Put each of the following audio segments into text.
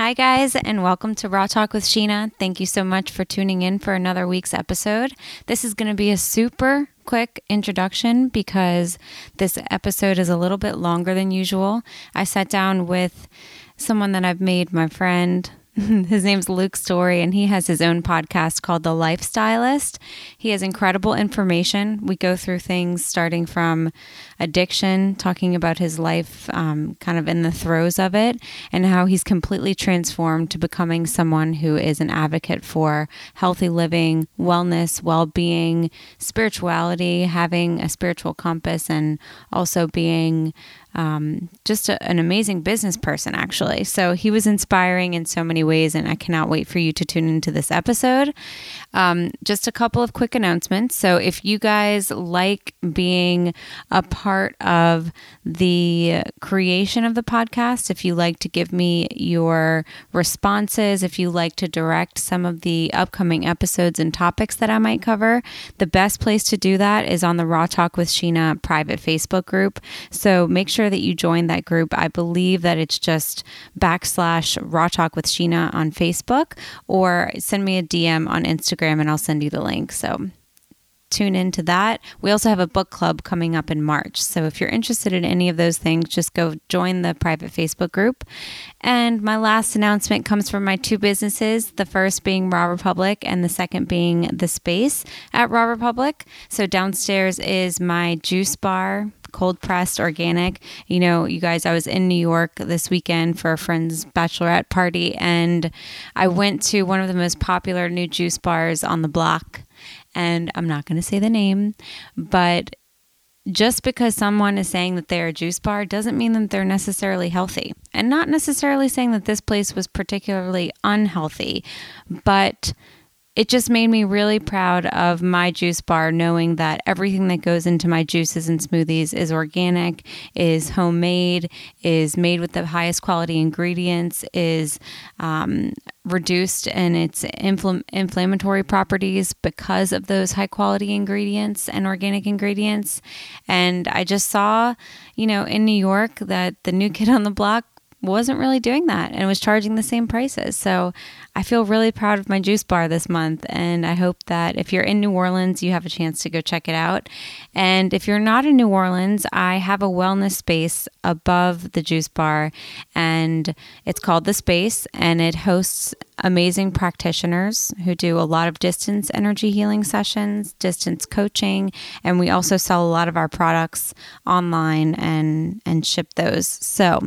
Hi, guys, and welcome to Raw Talk with Sheena. Thank you so much for tuning in for another week's episode. This is going to be a super quick introduction because this episode is a little bit longer than usual. I sat down with someone that I've made my friend, his name's Luke Storey, and he has his own podcast called The Lifestylist. He has incredible information. We go through things starting from addiction, talking about his life um, kind of in the throes of it, and how he's completely transformed to becoming someone who is an advocate for healthy living, wellness, well being, spirituality, having a spiritual compass, and also being um, just a, an amazing business person, actually. So he was inspiring in so many ways, and I cannot wait for you to tune into this episode. Um, just a couple of quick announcements. So if you guys like being a part of the creation of the podcast, if you like to give me your responses, if you like to direct some of the upcoming episodes and topics that I might cover, the best place to do that is on the Raw Talk with Sheena private Facebook group. So make sure that you join that group. I believe that it's just backslash Raw Talk with Sheena on Facebook or send me a DM on Instagram and I'll send you the link. So tune into that. We also have a book club coming up in March. So if you're interested in any of those things, just go join the private Facebook group. And my last announcement comes from my two businesses the first being Raw Republic, and the second being The Space at Raw Republic. So downstairs is my juice bar cold pressed organic. You know, you guys, I was in New York this weekend for a friend's bachelorette party, and I went to one of the most popular new juice bars on the block and I'm not going to say the name, but just because someone is saying that they're a juice bar doesn't mean that they're necessarily healthy. And not necessarily saying that this place was particularly unhealthy, but it just made me really proud of my juice bar, knowing that everything that goes into my juices and smoothies is organic, is homemade, is made with the highest quality ingredients, is um, reduced in its infl- inflammatory properties because of those high quality ingredients and organic ingredients. And I just saw, you know, in New York that the new kid on the block wasn't really doing that and was charging the same prices. So I feel really proud of my juice bar this month. And I hope that if you're in New Orleans, you have a chance to go check it out. And if you're not in New Orleans, I have a wellness space above the juice bar, and it's called The Space, and it hosts amazing practitioners who do a lot of distance energy healing sessions, distance coaching, and we also sell a lot of our products online and and ship those. So,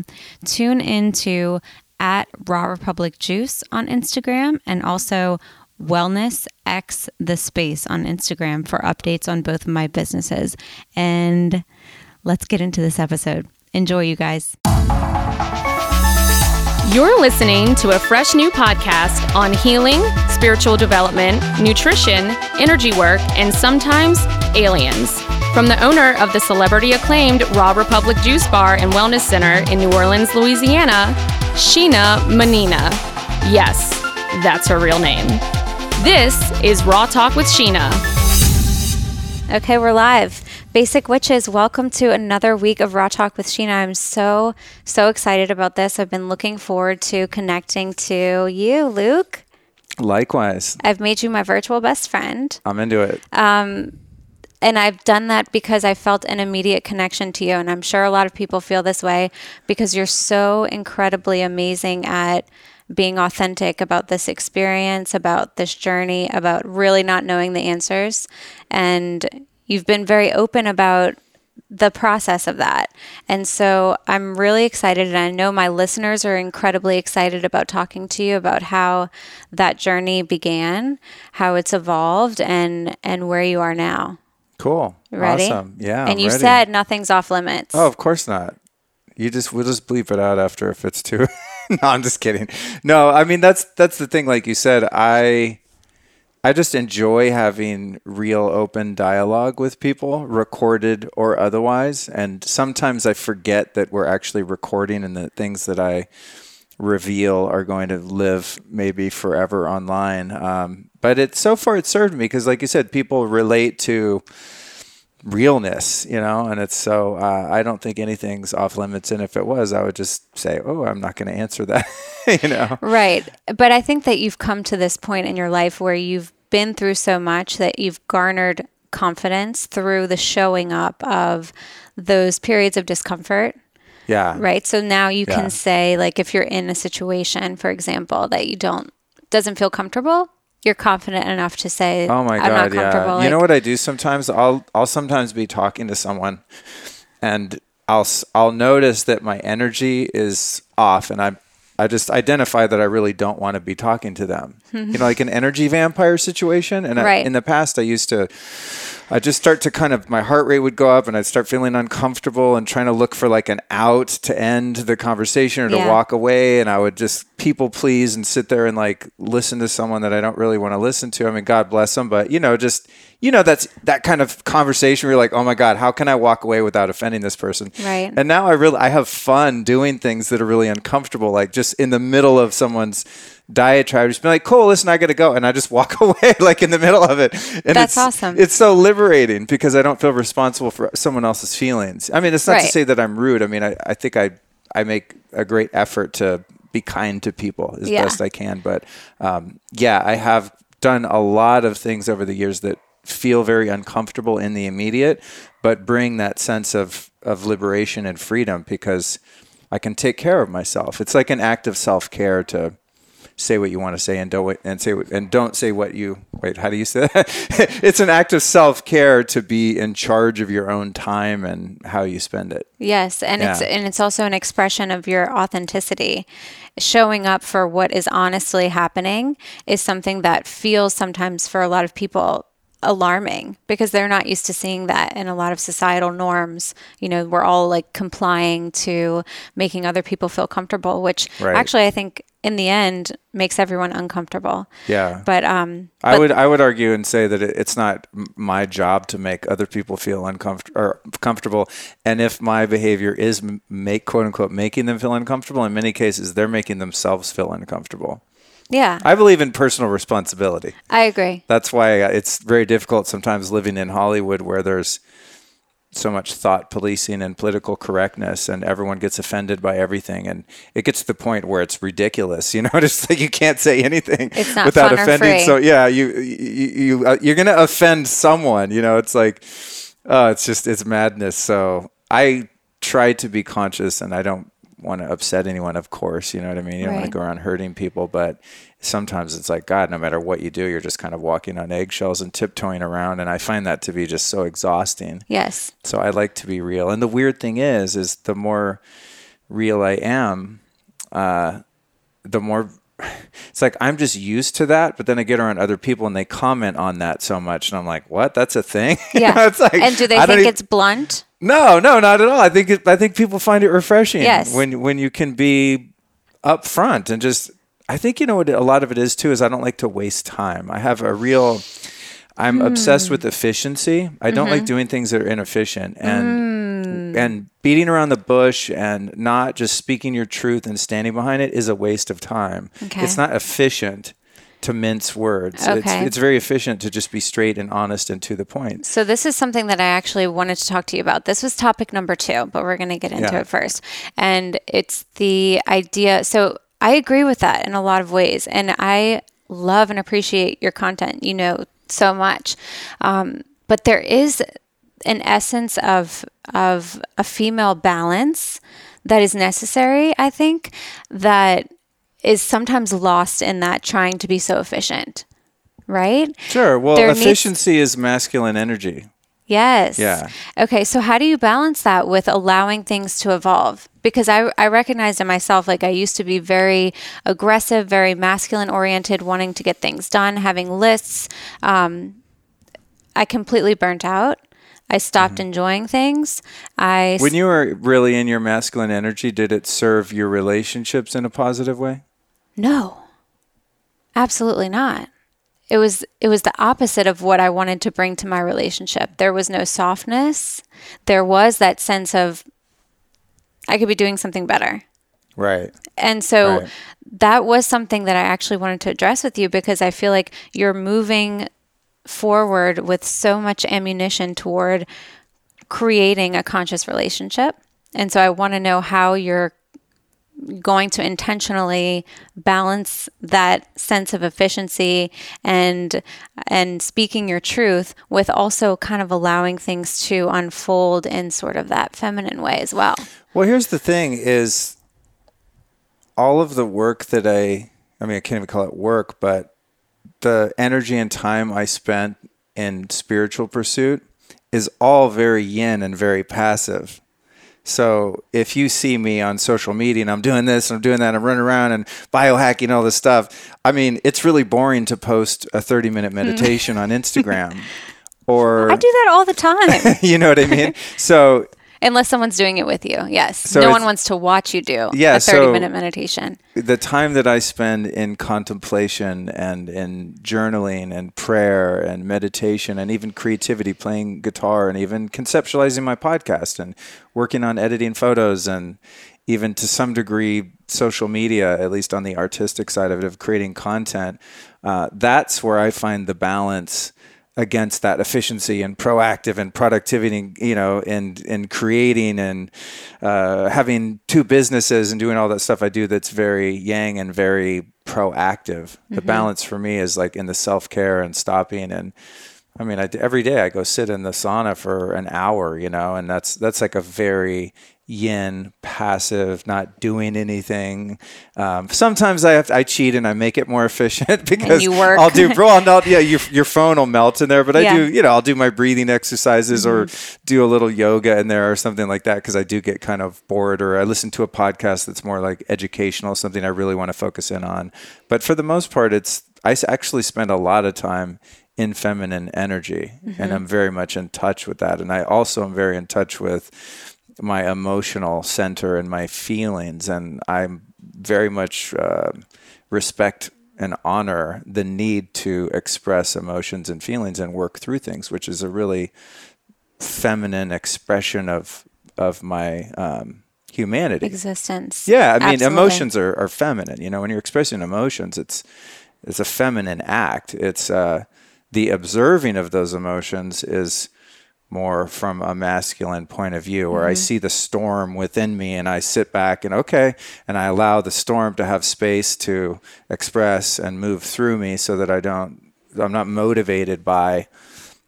tune into at Raw Republic Juice on Instagram and also Wellness X the Space on Instagram for updates on both of my businesses. And let's get into this episode. Enjoy, you guys. You're listening to a fresh new podcast on healing, spiritual development, nutrition, energy work, and sometimes aliens. From the owner of the celebrity acclaimed Raw Republic Juice Bar and Wellness Center in New Orleans, Louisiana, Sheena Mannina. Yes, that's her real name. This is Raw Talk with Sheena. Okay, we're live. Basic Witches, welcome to another week of Raw Talk with Sheena. I'm so, so excited about this. I've been looking forward to connecting to you, Luke. Likewise. I've made you my virtual best friend. I'm into it. Um, and I've done that because I felt an immediate connection to you. And I'm sure a lot of people feel this way because you're so incredibly amazing at being authentic about this experience, about this journey, about really not knowing the answers. And you've been very open about the process of that. And so I'm really excited and I know my listeners are incredibly excited about talking to you about how that journey began, how it's evolved and and where you are now. Cool. Ready? Awesome. Yeah. And you ready. said nothing's off limits. Oh, of course not. You just we'll just bleep it out after if it's too. no, I'm just kidding. No, I mean that's that's the thing. Like you said, I I just enjoy having real open dialogue with people, recorded or otherwise. And sometimes I forget that we're actually recording and the things that I reveal are going to live maybe forever online. Um, but it so far it served me because, like you said, people relate to realness, you know, and it's so uh, I don't think anything's off limits. And if it was, I would just say, oh, I'm not going to answer that, you know. Right. But I think that you've come to this point in your life where you've been through so much that you've garnered confidence through the showing up of those periods of discomfort. Yeah. Right. So now you Yeah. can say, like, if you're in a situation, for example, that you don't doesn't feel comfortable, you're confident enough to say, Oh my I'm not god, yeah. You know what I do sometimes? I'll I'll sometimes be talking to someone, and I'll I'll notice that my energy is off, and I I just identify that I really don't want to be talking to them. you know, like an energy vampire situation. And I, Right. in the past, I used to. I just start to kind of my heart rate would go up and I'd start feeling uncomfortable and trying to look for like an out to end the conversation or to Yeah. walk away and I would just people please and sit there and like listen to someone that I don't really want to listen to. I mean God bless them, but you know just you know that's that kind of conversation where you're like, "Oh my god, how can I walk away without offending this person?" Right. And now I really I have fun doing things that are really uncomfortable like just in the middle of someone's diatribe just be like cool listen i gotta go. And i just walk away like in the middle of it. And That's it's, awesome. it's so liberating because i don't feel responsible for someone else's feelings. I mean it's not to say that i'm rude. I mean i, I think i i make a great effort to be kind to people as Yeah. best i can. But um, yeah i have done a lot of things over the years that feel very uncomfortable in the immediate but bring that sense of of liberation and freedom because i can take care of myself. It's like an act of self-care to say what you want to say and don't and say what- and don't say what you wait how do you say that? It's an act of self-care to be in charge of your own time and how you spend it. Yes, and it's and it's also an expression of your authenticity. Showing up for what is honestly happening is something that feels sometimes for a lot of people alarming because they're not used to seeing that in a lot of societal norms. You know, we're all like complying to making other people feel comfortable, which Right. actually I think in the end makes everyone uncomfortable. yeah But um I but- would I would argue and say that it, it's not my job to make other people feel uncomfortable or comfortable, and if my behavior is make quote unquote making them feel uncomfortable, in many cases they're making themselves feel uncomfortable. Yeah, I believe in personal responsibility. I agree. That's why it's very difficult sometimes living in Hollywood where there's so much thought policing and political correctness and everyone gets offended by everything. And it gets to the point where it's ridiculous you know just like you can't say anything without offending. so yeah you you, you uh, you're going to offend someone you know it's like oh it's just it's madness. So i try to be conscious and i don't want to upset anyone of course you know what i mean you don't want to go around hurting people but sometimes it's like god no matter what you do you're just kind of walking on eggshells and tiptoeing around and i find that to be just so exhausting Yes. so I like to be real. And the weird thing is, is the more real I am, uh, the more it's like I'm just used to that. But then I get around other people and they comment on that so much, and I'm like, what? That's a thing? Yeah. it's like, and do they I think e- it's blunt? No, no, not at all. I think it, I think people find it refreshing. Yes. When when you can be upfront and just. I think you know what a lot of it is too is I don't like to waste time. I have a real. I'm hmm. obsessed with efficiency. I don't like mm-hmm. doing things that are inefficient and mm. and beating around the bush and not just speaking your truth and standing behind it is a waste of time. Okay. It's not efficient to mince words. It's, it's very efficient to just be straight and honest and to the point. So this is something that I actually wanted to talk to you about. This was topic number two, but we're going to get into Yeah. it first. And it's the idea. So I agree with that in a lot of ways, and I love and appreciate your content. You know so much, um, but there is an essence of of a female balance that is necessary. I think that is sometimes lost in that trying to be so efficient, right? Sure. Well, There needs- efficiency is masculine energy. Yes. Yeah. Okay. So, how do you balance that with allowing things to evolve? Because I, I recognized in myself, like I used to be very aggressive, very masculine oriented, wanting to get things done, having lists. Um, I completely burnt out. I stopped enjoying things. I When you were really in your masculine energy, did it serve your relationships in a positive way? No. Absolutely not. It was it was the opposite of what I wanted to bring to my relationship. There was no softness. There was that sense of I could be doing something better. Right. And so Right. that was something that I actually wanted to address with you because I feel like you're moving forward with so much ammunition toward creating a conscious relationship. And so I want to know how you're going to intentionally balance that sense of efficiency and and speaking your truth with also kind of allowing things to unfold in sort of that feminine way as well. Well, here's the thing is all of the work that I I mean I can't even call it work, but the energy and time I spent in spiritual pursuit is all very yin and very passive. So if you see me on social media and I'm doing this and I'm doing that, I'm running around and biohacking all this stuff. I mean, it's really boring to post a 30 minute mm. meditation on Instagram. Or I do that all the time. you know what I mean? So unless someone's doing it with you. Yes. So no one wants to watch you do yeah, a 30 so minute meditation. The time that I spend in contemplation and in journaling and prayer and meditation and even creativity, playing guitar and even conceptualizing my podcast and working on editing photos and even to some degree social media, at least on the artistic side of it, of creating content, uh, that's where I find the balance against that efficiency and proactive and productivity, you know, and and creating and uh, having two businesses and doing all that stuff I do that's very yang and very proactive. Mm-hmm. The balance for me is like in the self care and stopping and. I mean, I, every day I go sit in the sauna for an hour, you know, and that's that's like a very yin, passive, not doing anything. Um, sometimes I have to, I cheat and I make it more efficient because I'll do bro. I'll, yeah, your your phone will melt in there, but yeah. I do you know I'll do my breathing exercises mm-hmm. or do a little yoga in there or something like that because I do get kind of bored or I listen to a podcast that's more like educational, something I really want to focus in on. But for the most part, it's I actually spend a lot of time in feminine energy mm-hmm. and I'm very much in touch with that and I also am very in touch with my emotional center and my feelings, and I very much uh, respect and honor the need to express emotions and feelings and work through things, which is a really feminine expression of of my um, humanity existence. Yeah, I mean, Absolutely. emotions are, are feminine. You know, when you're expressing emotions, it's it's a feminine act. It's uh, the observing of those emotions is more from a masculine point of view, where mm-hmm. I see the storm within me and I sit back and okay, and I allow the storm to have space to express and move through me so that I don't, I'm not motivated by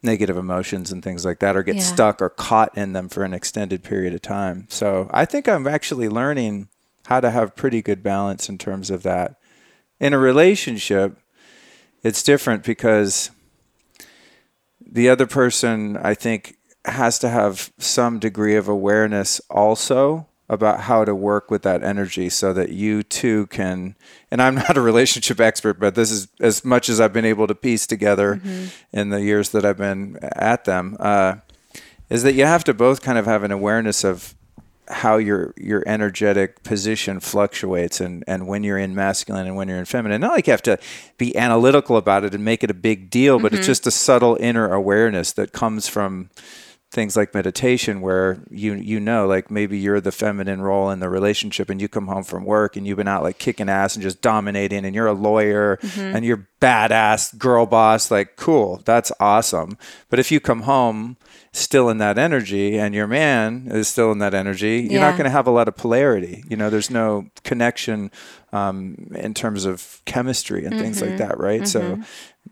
negative emotions and things like that or get yeah. stuck or caught in them for an extended period of time. So I think I'm actually learning how to have pretty good balance in terms of that. In a relationship, it's different because the other person, I think, has to have some degree of awareness also about how to work with that energy so that you too can and I'm not a relationship expert but this is as much as I've been able to piece together mm-hmm. in the years that I've been at them uh, is that you have to both kind of have an awareness of how your your energetic position fluctuates and and when you're in masculine and when you're in feminine not like you have to be analytical about it and make it a big deal but mm-hmm. it's just a subtle inner awareness that comes from things like meditation where you you know like maybe you're the feminine role in the relationship and you come home from work and you've been out like kicking ass and just dominating and you're a lawyer mm-hmm. and you're badass girl boss like cool that's awesome but if you come home still in that energy and your man is still in that energy, you're yeah. not going to have a lot of polarity. You know, there's no connection um, in terms of chemistry and mm-hmm. things like mm-hmm. that, right? Mm-hmm. So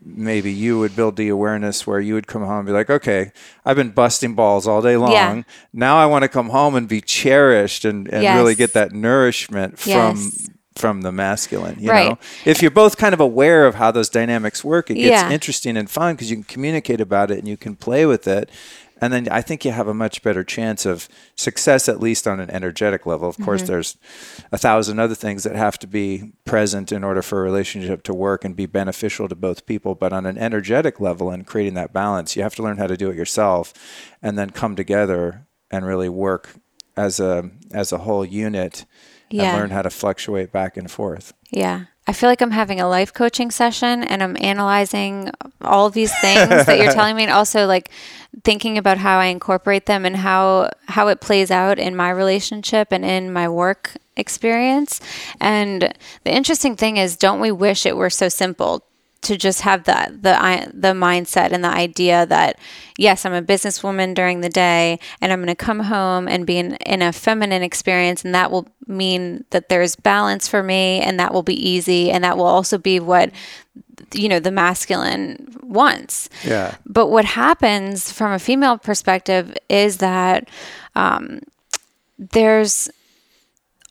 maybe you would build the awareness where you would come home and be like, okay, I've been busting balls all day long. Yeah. Now I want to come home and be cherished and, and yes. really get that nourishment from yes from the masculine you right. know if you're both kind of aware of how those dynamics work it gets yeah. interesting and fun because you can communicate about it and you can play with it and then I think you have a much better chance of success, at least on an energetic level. Of course, mm-hmm. there's a thousand other things that have to be present in order for a relationship to work and be beneficial to both people. But on an energetic level and creating that balance, you have to learn how to do it yourself and then come together and really work as a as a whole unit yeah. and learn how to fluctuate back and forth. Yeah. I feel like I'm having a life coaching session and I'm analyzing all these things that you're telling me and also like thinking about how I incorporate them and how how it plays out in my relationship and in my work experience. And the interesting thing is don't we wish it were so simple to just have the the the mindset and the idea that yes, I'm a businesswoman during the day and I'm going to come home and be in, in a feminine experience and that will mean that there's balance for me and that will be easy and that will also be what you know the masculine wants. Yeah. But what happens from a female perspective is that um, there's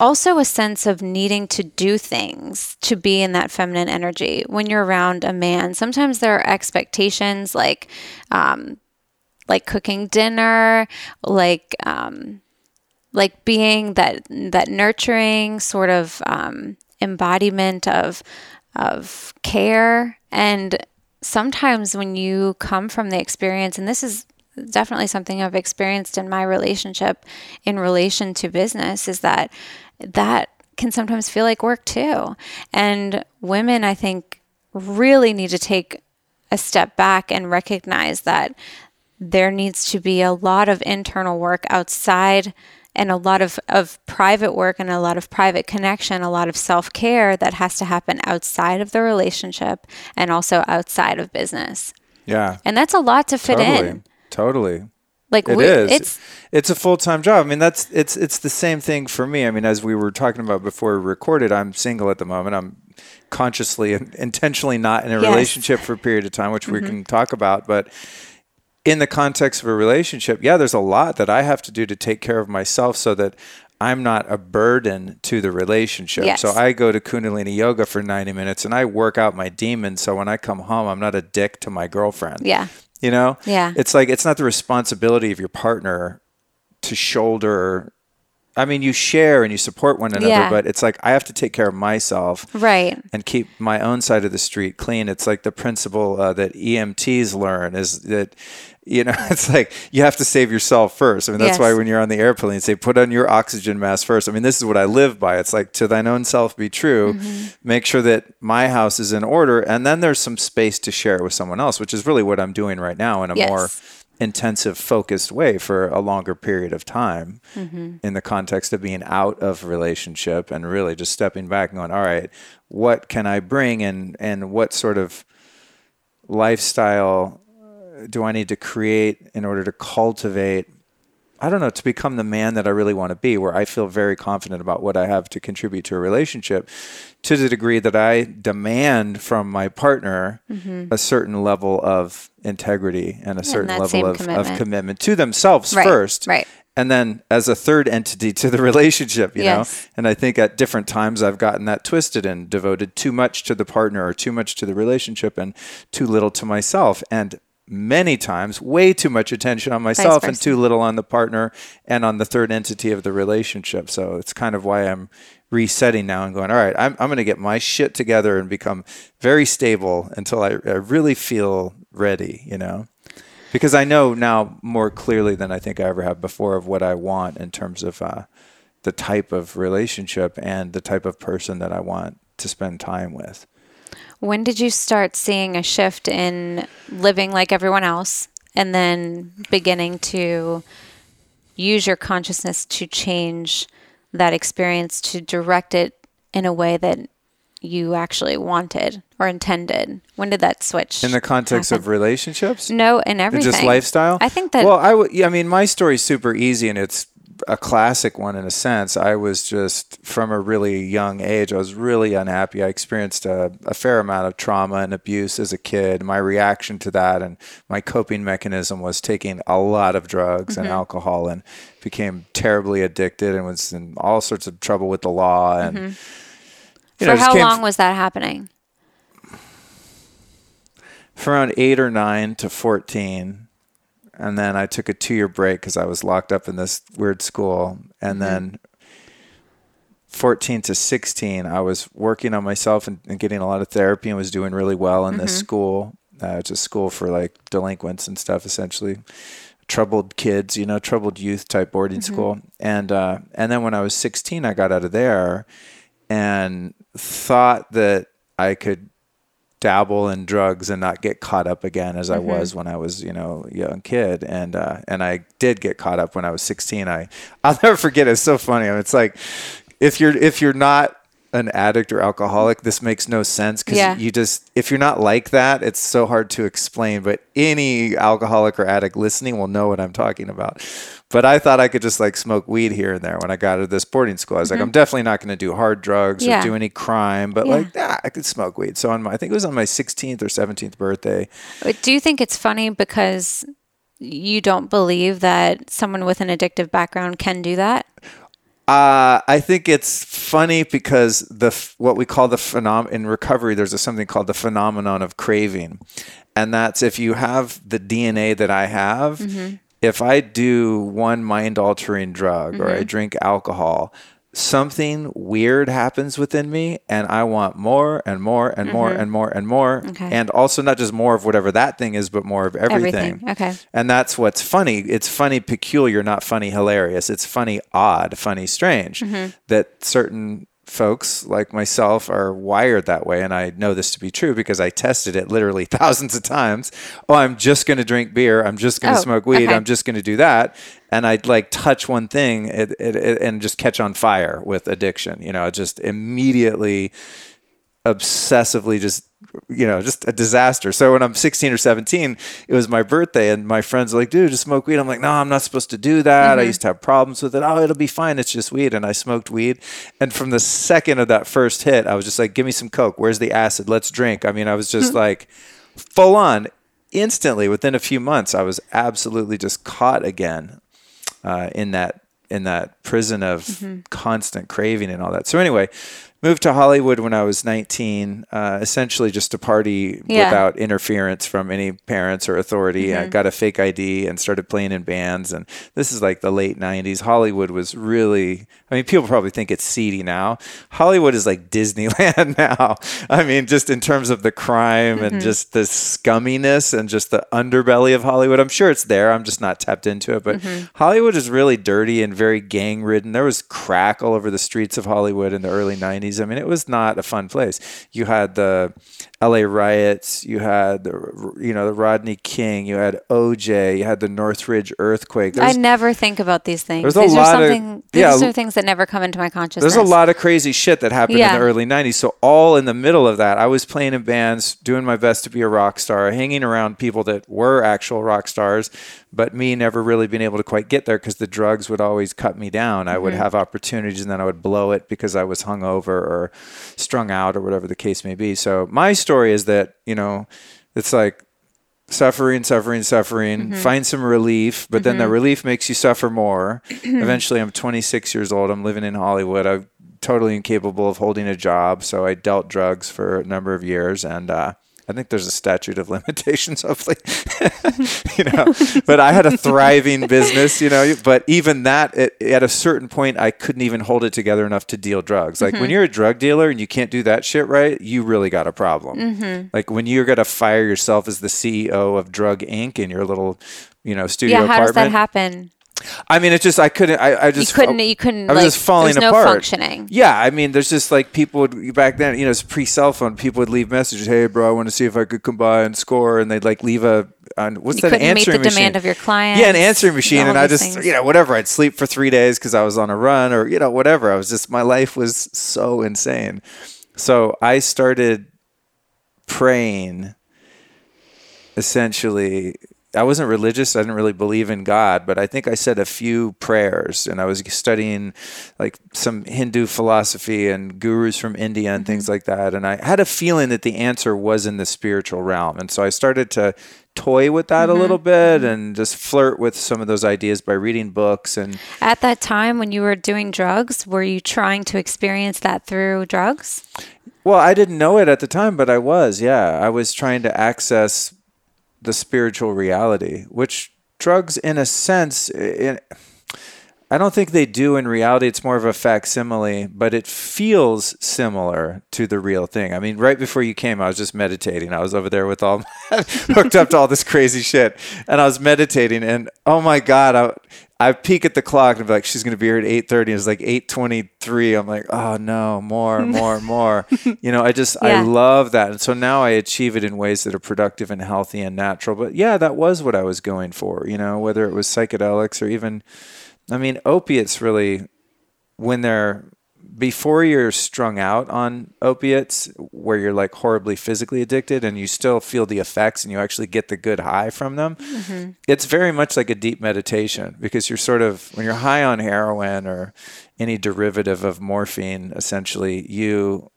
also a sense of needing to do things to be in that feminine energy when you're around a man. Sometimes there are expectations like, um, like cooking dinner, like um, like being that that nurturing sort of um, embodiment of of care and sometimes when you come from the experience and this is definitely something I've experienced in my relationship in relation to business is that that can sometimes feel like work too. And women I think really need to take a step back and recognize that there needs to be a lot of internal work outside and a lot of, of private work and a lot of private connection, a lot of self care that has to happen outside of the relationship and also outside of business. Yeah. And that's a lot to fit totally. in. Totally. Like It we, is. it's it's a full time job. I mean, that's it's it's the same thing for me. I mean, as we were talking about before we recorded, I'm single at the moment. I'm consciously and intentionally not in a Yes. relationship for a period of time, which we mm-hmm. can talk about. But in the context of a relationship, yeah, there's a lot that I have to do to take care of myself so that I'm not a burden to the relationship. Yes. So I go to Kundalini yoga for 90 minutes and I work out my demons. So when I come home, I'm not a dick to my girlfriend. yeah. You know? Yeah. It's like it's not the responsibility of your partner to shoulder I mean you share and you support one another, Yeah. but it's like I have to take care of myself Right. and keep my own side of the street clean. It's like the principle uh, that EMTs learn is that you know it's like you have to save yourself first. I mean that's Yes. why when you're on the airplane, they say put on your oxygen mask first. I mean this is what I live by. It's like to thine own self be true. Mm-hmm. Make sure that my house is in order, and then there's some space to share it with someone else, which is really what I'm doing right now in a Yes. more intensive focused way for a longer period of time in the context of being out of relationship and really just stepping back and going all right what can i bring and and what sort of lifestyle do i need to create in order to cultivate I don't know, to become the man that I really want to be, where I feel very confident about what I have to contribute to a relationship to the degree that I demand from my partner a certain level of integrity and a certain level of, of commitment. commitment to themselves Right, first. right. And then as a third entity to the relationship, you Yes. know? And I think at different times I've gotten that twisted and devoted too much to the partner or too much to the relationship and too little to myself. And many times, way too much attention on myself and too little on the partner and on the third entity of the relationship. So it's kind of why I'm resetting now and going, all right, I'm, I'm going to get my shit together and become very stable until I, I really feel ready, you know? Because I know now more clearly than I think I ever have before of what I want in terms of uh, the type of relationship and the type of person that I want to spend time with. When did you start seeing a shift in living like everyone else and then beginning to use your consciousness to change that experience to direct it in a way that you actually wanted or intended? When did that switch? In the context of relationships? no, in everything. Just lifestyle? I think that Well, I w- yeah, I mean, my story's super easy and it's a classic one in a sense. I was just from a really young age, I was really unhappy. I experienced a, a fair amount of trauma and abuse as a kid. My reaction to that and my coping mechanism was taking a lot of drugs Mm-hmm. and alcohol and became terribly addicted and was in all sorts of trouble with the law. And, you For know, just how long was that happening? from around eight or nine to 14. And then I took a two year break because I was locked up in this weird school. And then 14 to 16, I was working on myself and, and getting a lot of therapy and was doing really well in this school. Uh, it's a school for like delinquents and stuff, essentially. Troubled kids, you know, troubled youth type boarding school. And uh, and then when I was 16, I got out of there and thought that I could dabble in drugs and not get caught up again as I was when I was, you know, a young kid. And uh, and I did get caught up when I was 16. I I'll never forget. It's so funny. I mean, it's like if you're if you're not an addict or alcoholic, this makes no sense because Yeah. you just if you're not like that, it's so hard to explain. But any alcoholic or addict listening will know what I'm talking about. But I thought I could just like smoke weed here and there when I got to this boarding school. I was like, I'm definitely not going to do hard drugs Mm-hmm. Yeah. or do any crime, but Yeah. like, yeah, I could smoke weed. So on my, I think it was on my 16th or 17th birthday. But Do you think it's funny because you don't believe that someone with an addictive background can do that? Uh, I think it's funny because the what we call the phenom in recovery. There's a, something called the phenomenon of craving, and that's if you have the DNA that I have. If I do one mind altering drug or I drink alcohol, something weird happens within me, and I want more and more and more mm-hmm. and more and more, Okay. and also not just more of whatever that thing is, but more of everything. Everything. Okay. And that's what's funny. It's funny, peculiar, not funny, hilarious. It's funny, odd, funny, strange mm-hmm. that certain folks like myself are wired that way. And I know this to be true because I tested it literally thousands of times. Oh, I'm just going to drink beer. I'm just going to Oh, smoke weed. okay. I'm just going to do that. And I'd like touch one thing it, it, it, and just catch on fire with addiction. You know, just immediately obsessively just you know just a disaster. So when i'm 16 or 17 it was my birthday and my friends were like dude just smoke weed. I'm like no i'm not supposed to do that. I used to have problems with it. Oh it'll be fine. It's just weed. And i smoked weed. And from the second of that first hit i was just like give me some coke. Where's the acid? Let's drink. I mean i was just like full on instantly within a few months i was absolutely just caught again uh, in that in that prison of Mm-hmm. constant craving and all that. So anyway, moved to Hollywood when I was 19, uh, essentially just to party Yeah. without interference from any parents or authority. Mm-hmm. I got a fake ID and started playing in bands. And this is like the late 90s. Hollywood was really, I mean, people probably think it's seedy now. Hollywood is like Disneyland now. I mean, just in terms of the crime Mm-hmm. and just the scumminess and just the underbelly of Hollywood. I'm sure it's there. I'm just not tapped into it. But Mm-hmm. Hollywood is really dirty and very gang ridden. There was crack all over the streets of Hollywood in the early 90s. I mean, it was not a fun place. You had the LA riots, you had the you know the Rodney King, you had OJ, you had the Northridge earthquake. I never think about these things. there's a these lot are of- something. yeah, these are things that never come into my consciousness. there's a lot of crazy shit that happened Yeah. in the early 90s. So, all in the middle of that, I was playing in bands, doing my best to be a rock star, hanging around people that were actual rock stars, but me never really being able to quite get there because the drugs would always cut me down. I would Mm-hmm. have opportunities and then I would blow it because I was hungover or strung out or whatever the case may be. So, my story is that, you know, it's like, suffering, suffering, suffering, Mm-hmm. find some relief, but then the relief makes you suffer more. Eventually, I'm 26 years old. I'm living in Hollywood. I'm totally incapable of holding a job. So I dealt drugs for a number of years. And, uh, I think there's a statute of limitations, hopefully, you know. But I had a thriving business, you know. But even that, it, at a certain point, I couldn't even hold it together enough to deal drugs. Like Mm-hmm. when you're a drug dealer and you can't do that shit right, you really got a problem. Mm-hmm. Like when you're gonna fire yourself as the CEO of Drug Inc. in your little, you know, studio Yeah, how does apartment. that happen? I mean, it's just I couldn't. I, I You just couldn't. You couldn't. I was like, just falling there's no functioning. Yeah, I mean, there's just like people would back then. You know, it's pre cell phone. People would leave messages. Hey, bro, I want to see if I could come by and score, and they'd like leave a on what's You that couldn't meet the machine? demand of your client. Yeah, an answering machine, all and I just things. you know whatever. I'd sleep for three days because I was on a run, or you know whatever. I was just my life was so insane. So I started praying. Essentially, I wasn't religious. I didn't really believe in God, but I think I said a few prayers, and I was studying like some Hindu philosophy and gurus from India and things mm-hmm. like that. And I had a feeling that the answer was in the spiritual realm, and so I started to toy with that a mm-hmm. little bit mm-hmm. and just flirt with some of those ideas by reading books and At that time, when you were doing drugs, were you trying to experience that through drugs? Well, I didn't know it at the time, but I was. Yeah, I was trying to access the spiritual reality, which drugs, in a sense, I don't think they do in reality. It's more of a facsimile, but it feels similar to the real thing. I mean, right before you came, I was just meditating. I was over there with all hooked up to all this crazy shit, and I was meditating. And oh my god, I I peek at the clock and be like, she's gonna be here at eight thirty. It's like eight twenty three. I'm like, oh no, more, more, more. you know, I just I love that, and so now I achieve it in ways that are productive and healthy and natural. But yeah, that was what I was going for. You know, whether it was psychedelics or even I mean, opiates really, when they're before you're strung out on opiates, where you're like horribly physically addicted and you still feel the effects and you actually get the good high from them, mm-hmm. it's very much like a deep meditation because you're sort of, when you're high on heroin or any derivative of morphine, essentially, you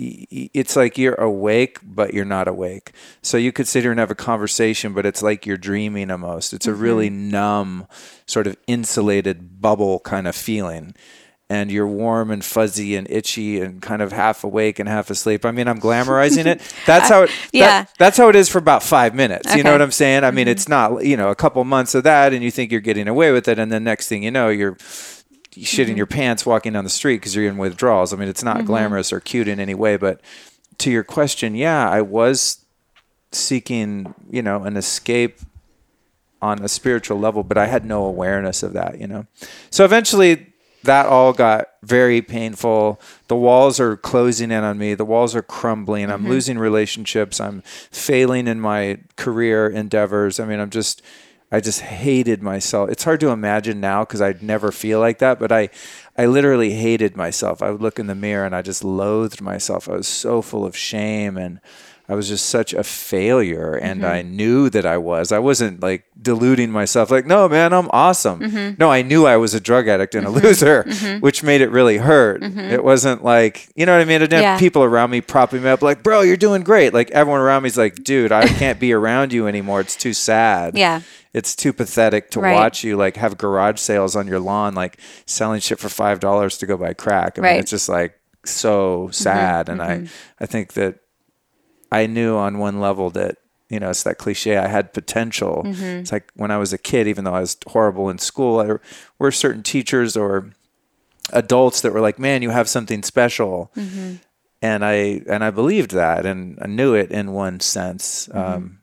it's like you're awake, but you're not awake. So you could sit here and have a conversation, but it's like you're dreaming almost. It's a really mm-hmm. numb, sort of insulated bubble kind of feeling. And you're warm and fuzzy and itchy and kind of half awake and half asleep. I mean, I'm glamorizing it. That's how it. Yeah. that- that's how it is for about five minutes. Okay. You know what I'm saying? I mean, mm-hmm. it's not you know a couple months of that, and you think you're getting away with it, and then next thing you know, you're shitting mm-hmm. your pants walking down the street because you're in withdrawals. I mean, it's not mm-hmm. glamorous or cute in any way, but to your question, yeah, I was seeking, you know, an escape on a spiritual level, but I had no awareness of that, you know. So eventually that all got very painful. The walls are closing in on me. The walls are crumbling. I'm mm-hmm. losing relationships. I'm failing in my career endeavors. I mean, I'm just I just hated myself. It's hard to imagine now because I'd never feel like that, but I I literally hated myself. I would look in the mirror and I just loathed myself. I was so full of shame and I was just such a failure and I mm-hmm. knew that I was. I wasn't like deluding myself like, "No, man, I'm awesome." Mm-hmm. No, I knew I was a drug addict and a mm-hmm. loser, which made it really hurt. It wasn't like, you know what I mean? I didn't Yeah. have people around me propping me up like, "Bro, you're doing great." Like everyone around me's like, "Dude, I can't be around you anymore. It's too sad." Yeah. It's too pathetic to Right. watch you like have garage sales on your lawn like selling shit for $5 to go buy crack. I mean, Right. it's just like so sad and I I think that I knew on one level that you know it's that cliche. I had potential. Mm-hmm. It's like when I was a kid, even though I was horrible in school, there were certain teachers or adults that were like, "Man, you have something special," mm-hmm. and I and I believed that, and I knew it in one sense. Mm-hmm. Um,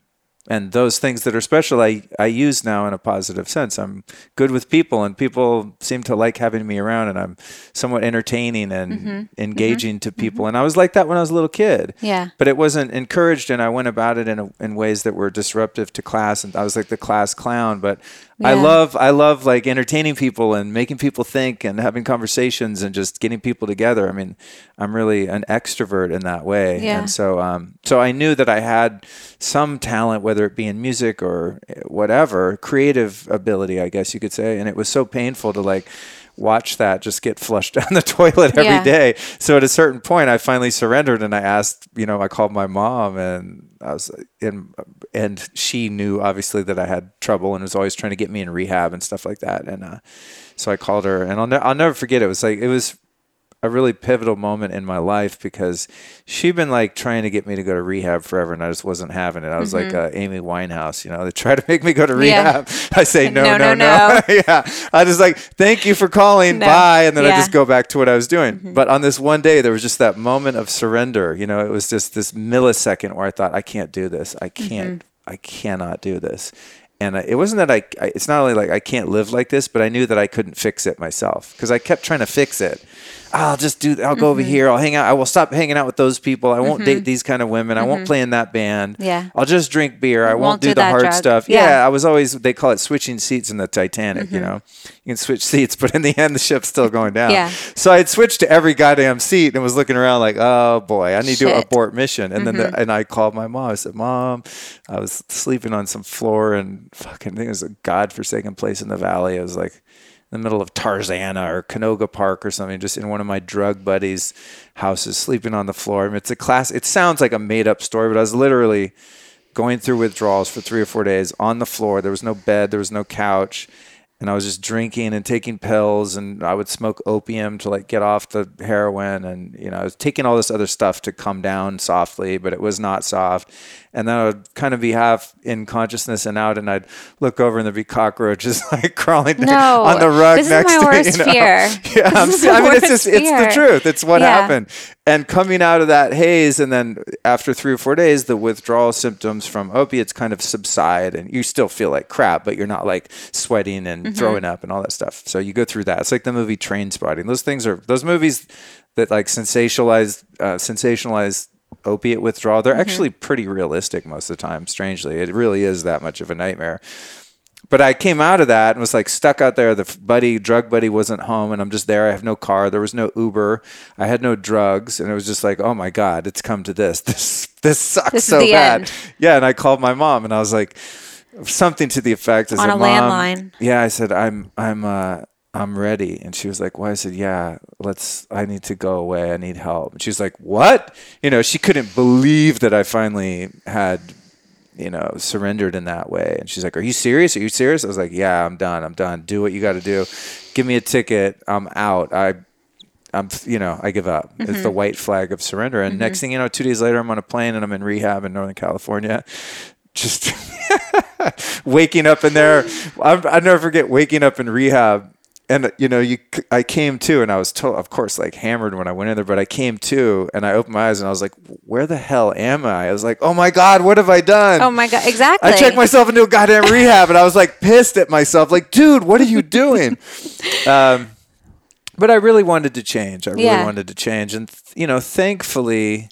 and those things that are special, I I use now in a positive sense. I'm good with people, and people seem to like having me around, and I'm somewhat entertaining and mm-hmm. Mm-hmm. engaging to people. Mm-hmm. And I was like that when I was a little kid Yeah. but it wasn't encouraged and i went about it in, a, in ways that were disruptive to class and i was like the class clown but i love i love like entertaining people and making people think and having conversations and just getting people together. I mean i'm really an extrovert in that way. Yeah. and so um so i knew that i had some talent whether it be in music or eh, whatever creative ability i guess you could say. And it was so painful to like watch that just get flushed down the toilet every Yeah. day. So at a certain point, I finally surrendered and I asked, you know, I called my mom and I was in, and she knew obviously that I had trouble and was always trying to get me in rehab and stuff like that. And uh, so I called her and I'll, ne- I'll never forget. It was like, it was a really pivotal moment in my life because she'd been like trying to get me to go to rehab forever and I just wasn't having it. I was like uh, Amy Winehouse, you know, they try to make me go to Mm-hmm. Yeah. rehab. I say, no, No, no, no, no. yeah. I just like, thank you for calling. No. Bye. And then I Yeah. Mm-hmm. just go back to what I was doing. But on this one day, there was just that moment of surrender. You know, it was just this millisecond where I thought, I can't do this. I can't, Mm-hmm. I cannot do this. And it wasn't that I, I, it's not only like I can't live like this, but I knew that I couldn't fix it myself because I kept trying to fix it. I'll just do, I'll go over Mm-hmm. here. I'll hang out. I will stop hanging out with those people. I won't date these kind of women. I won't play in that band. Mm-hmm. Yeah. I'll just drink beer. I won't, Won't do, do the hard drug. stuff. Yeah. Yeah. I was always, they call it switching seats in the Titanic, Mm-hmm. you know? You can switch seats, but in the end, the ship's still going down. Yeah. So I'd switched to every goddamn seat and was looking around like, oh boy, I need to Shit. Mm-hmm. abort mission. And then the, and I called my mom. I said, Mom, I was sleeping on some floor and fucking I think it was a godforsaken place in the valley. I was like in the middle of Tarzana or Canoga Park or something, just in one of my drug buddies' houses, sleeping on the floor. I mean, it's a class. It sounds like a made up story, but I was literally going through withdrawals for three or four days on the floor. There was no bed, there was no couch. And I was just drinking and taking pills, and I would smoke opium to like get off the heroin, and you know I was taking all this other stuff to come down softly, but it was not soft. And then I would kind of be half in consciousness and out, and I'd look over and there'd be cockroaches like crawling No. on the rug This is next my to worst me. You know? fear. Yeah, I'm, This is I mean it's just worst it's the truth. It's what Yeah. happened. And coming out of that haze, and then after three or four days, the withdrawal symptoms from opiates kind of subside, and you still feel like crap, but you're not like sweating and Mm-hmm. throwing up and all that stuff. So you go through that. It's like the movie Trainspotting. Those things are those movies that like sensationalize uh, sensationalize opiate withdrawal. Mm-hmm. They're actually pretty realistic most of the time. Strangely, it really is that much of a nightmare. But I came out of that and was like stuck out there. The buddy, drug buddy, wasn't home, and I'm just there. I have no car. There was no Uber. I had no drugs, and it was just like, oh my god, it's come to this. This this sucks This so bad. end. Yeah, and I called my mom, and I was like, something to the effect as On a mom, landline. Yeah, I said, I'm I'm uh I'm ready. And she was like, Why? I said, Yeah, let's, I need to go away. I need help. And she was like, What? You know, she couldn't believe that I finally had, you know, surrendered in that way. And she's like, Are you serious? Are you serious? I was like, Yeah, I'm done. I'm done. Do what you got to do. Give me a ticket. I'm out. I, I'm, you know, I give up. It's the mm-hmm. white flag of surrender. And next mm-hmm. thing you know, two days later, I'm on a plane and I'm in rehab in Northern California. Just waking up in there. I never forget waking up in rehab. And you know, you I came to, and I was told, of course, like hammered when I went in there. But I came to, and I opened my eyes, and I was like, "Where the hell am I?" I was like, "Oh my god, what have I done?" Oh my god, exactly. I checked myself into a goddamn rehab, and I was like pissed at myself, like, "Dude, what are you doing?" um, but I really wanted to change. I really Yeah. wanted to change, and you know, thankfully,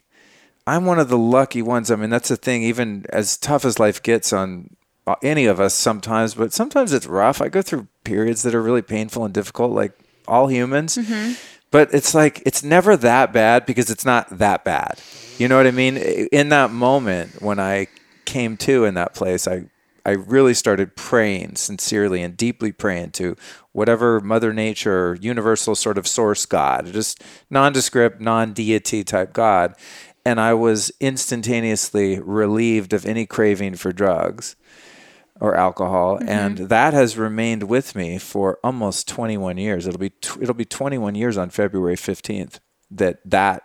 I'm one of the lucky ones. I mean, that's the thing. Even as tough as life gets on Uh, any of us, sometimes, but sometimes it's rough. I go through periods that are really painful and difficult, like all humans. Mm-hmm. But it's like it's never that bad because it's not that bad. You know what I mean? In that moment when I came to in that place, I I really started praying sincerely and deeply praying to whatever Mother Nature, universal sort of source God, just nondescript, non deity type God. And I was instantaneously relieved of any craving for drugs or alcohol, mm-hmm. and that has remained with me for almost 21 years. It'll be tw- it'll be 21 years on February 15th that that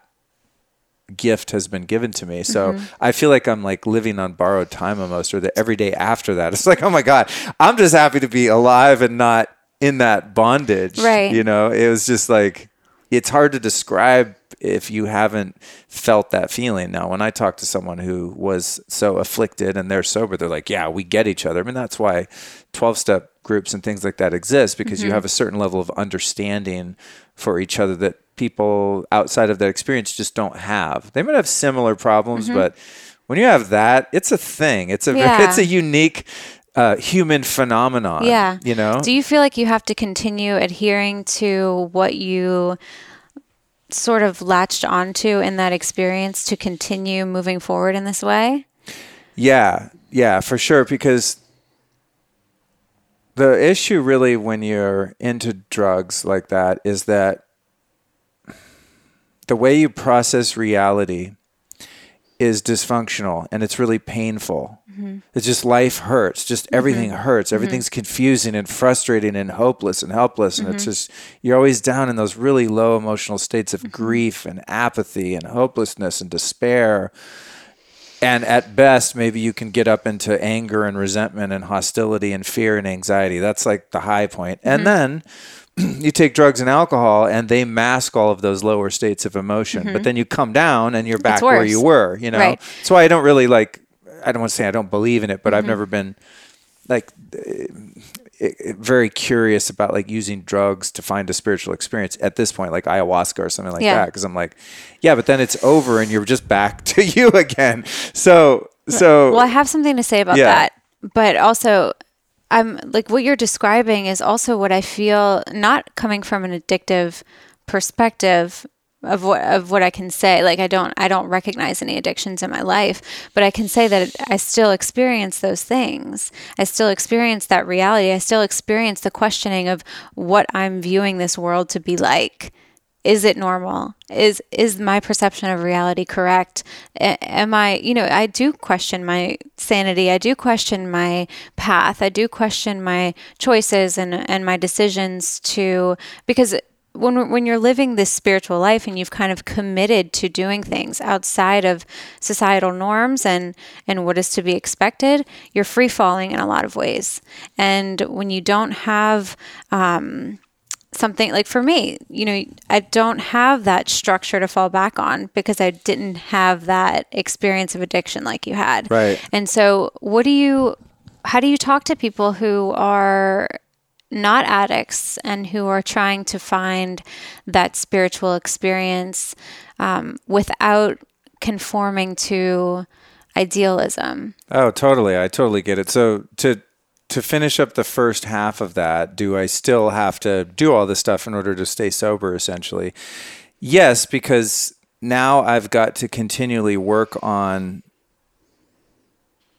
gift has been given to me. So mm-hmm. I feel like I'm like living on borrowed time almost, or that every day after that, it's like, oh my God, I'm just happy to be alive and not in that bondage. Right. You know, it was just like, it's hard to describe if you haven't felt that feeling. Now, when I talk to someone who was so afflicted and they're sober, they're like, yeah, we get each other. I mean, that's why 12 step groups and things like that exist because you mm-hmm. have a certain level of understanding for each other that people outside of that experience just don't have. They might have similar problems, mm-hmm. but when you have that, it's a thing. It's a Yeah. it's a unique uh, human phenomenon. Yeah. you know. Do you feel like you have to continue adhering to what you sort of latched onto in that experience to continue moving forward in this way? Yeah, yeah, for sure. Because the issue really when you're into drugs like that is that the way you process reality is dysfunctional and it's really painful. Mm-hmm. It's just life hurts. Just mm-hmm. everything hurts. Mm-hmm. Everything's confusing and frustrating and hopeless and helpless. And it's just, you're always down in those really low emotional states of grief and apathy and hopelessness and despair. And at best, maybe you can get up into anger and resentment and hostility and fear and anxiety. That's like the high point. And then you take drugs and alcohol and they mask all of those lower states of emotion. But then you come down and you're back where you were, you know? Right. That's why I don't really like, I don't want to say I don't believe in it, but I've never been like eh, very curious about like using drugs to find a spiritual experience at this point, like ayahuasca or something like Yeah. that. Because I'm like, yeah, but then it's over and you're just back to you again. So, so Well, I have something to say about Yeah. that, but also I'm like what you're describing is also what I feel not coming from an addictive perspective of what of what I can say. Like I don't I don't recognize any addictions in my life, but I can say that I still experience those things. I still experience that reality. I still experience the questioning of what I'm viewing this world to be like is it normal is is my perception of reality correct A- am i you know i do question my sanity i do question my path i do question my choices and and my decisions to because when when you're living this spiritual life and you've kind of committed to doing things outside of societal norms and and what is to be expected you're free falling in a lot of ways and when you don't have um something like for me, you know, I don't have that structure to fall back on because I didn't have that experience of addiction like you had. Right. And so, what do you, how do you talk to people who are not addicts and who are trying to find that spiritual experience um, without conforming to idealism? Oh, totally. I totally get it. So to to finish up the first half of that, do I still have to do all this stuff in order to stay sober, essentially? Yes, because now I've got to continually work on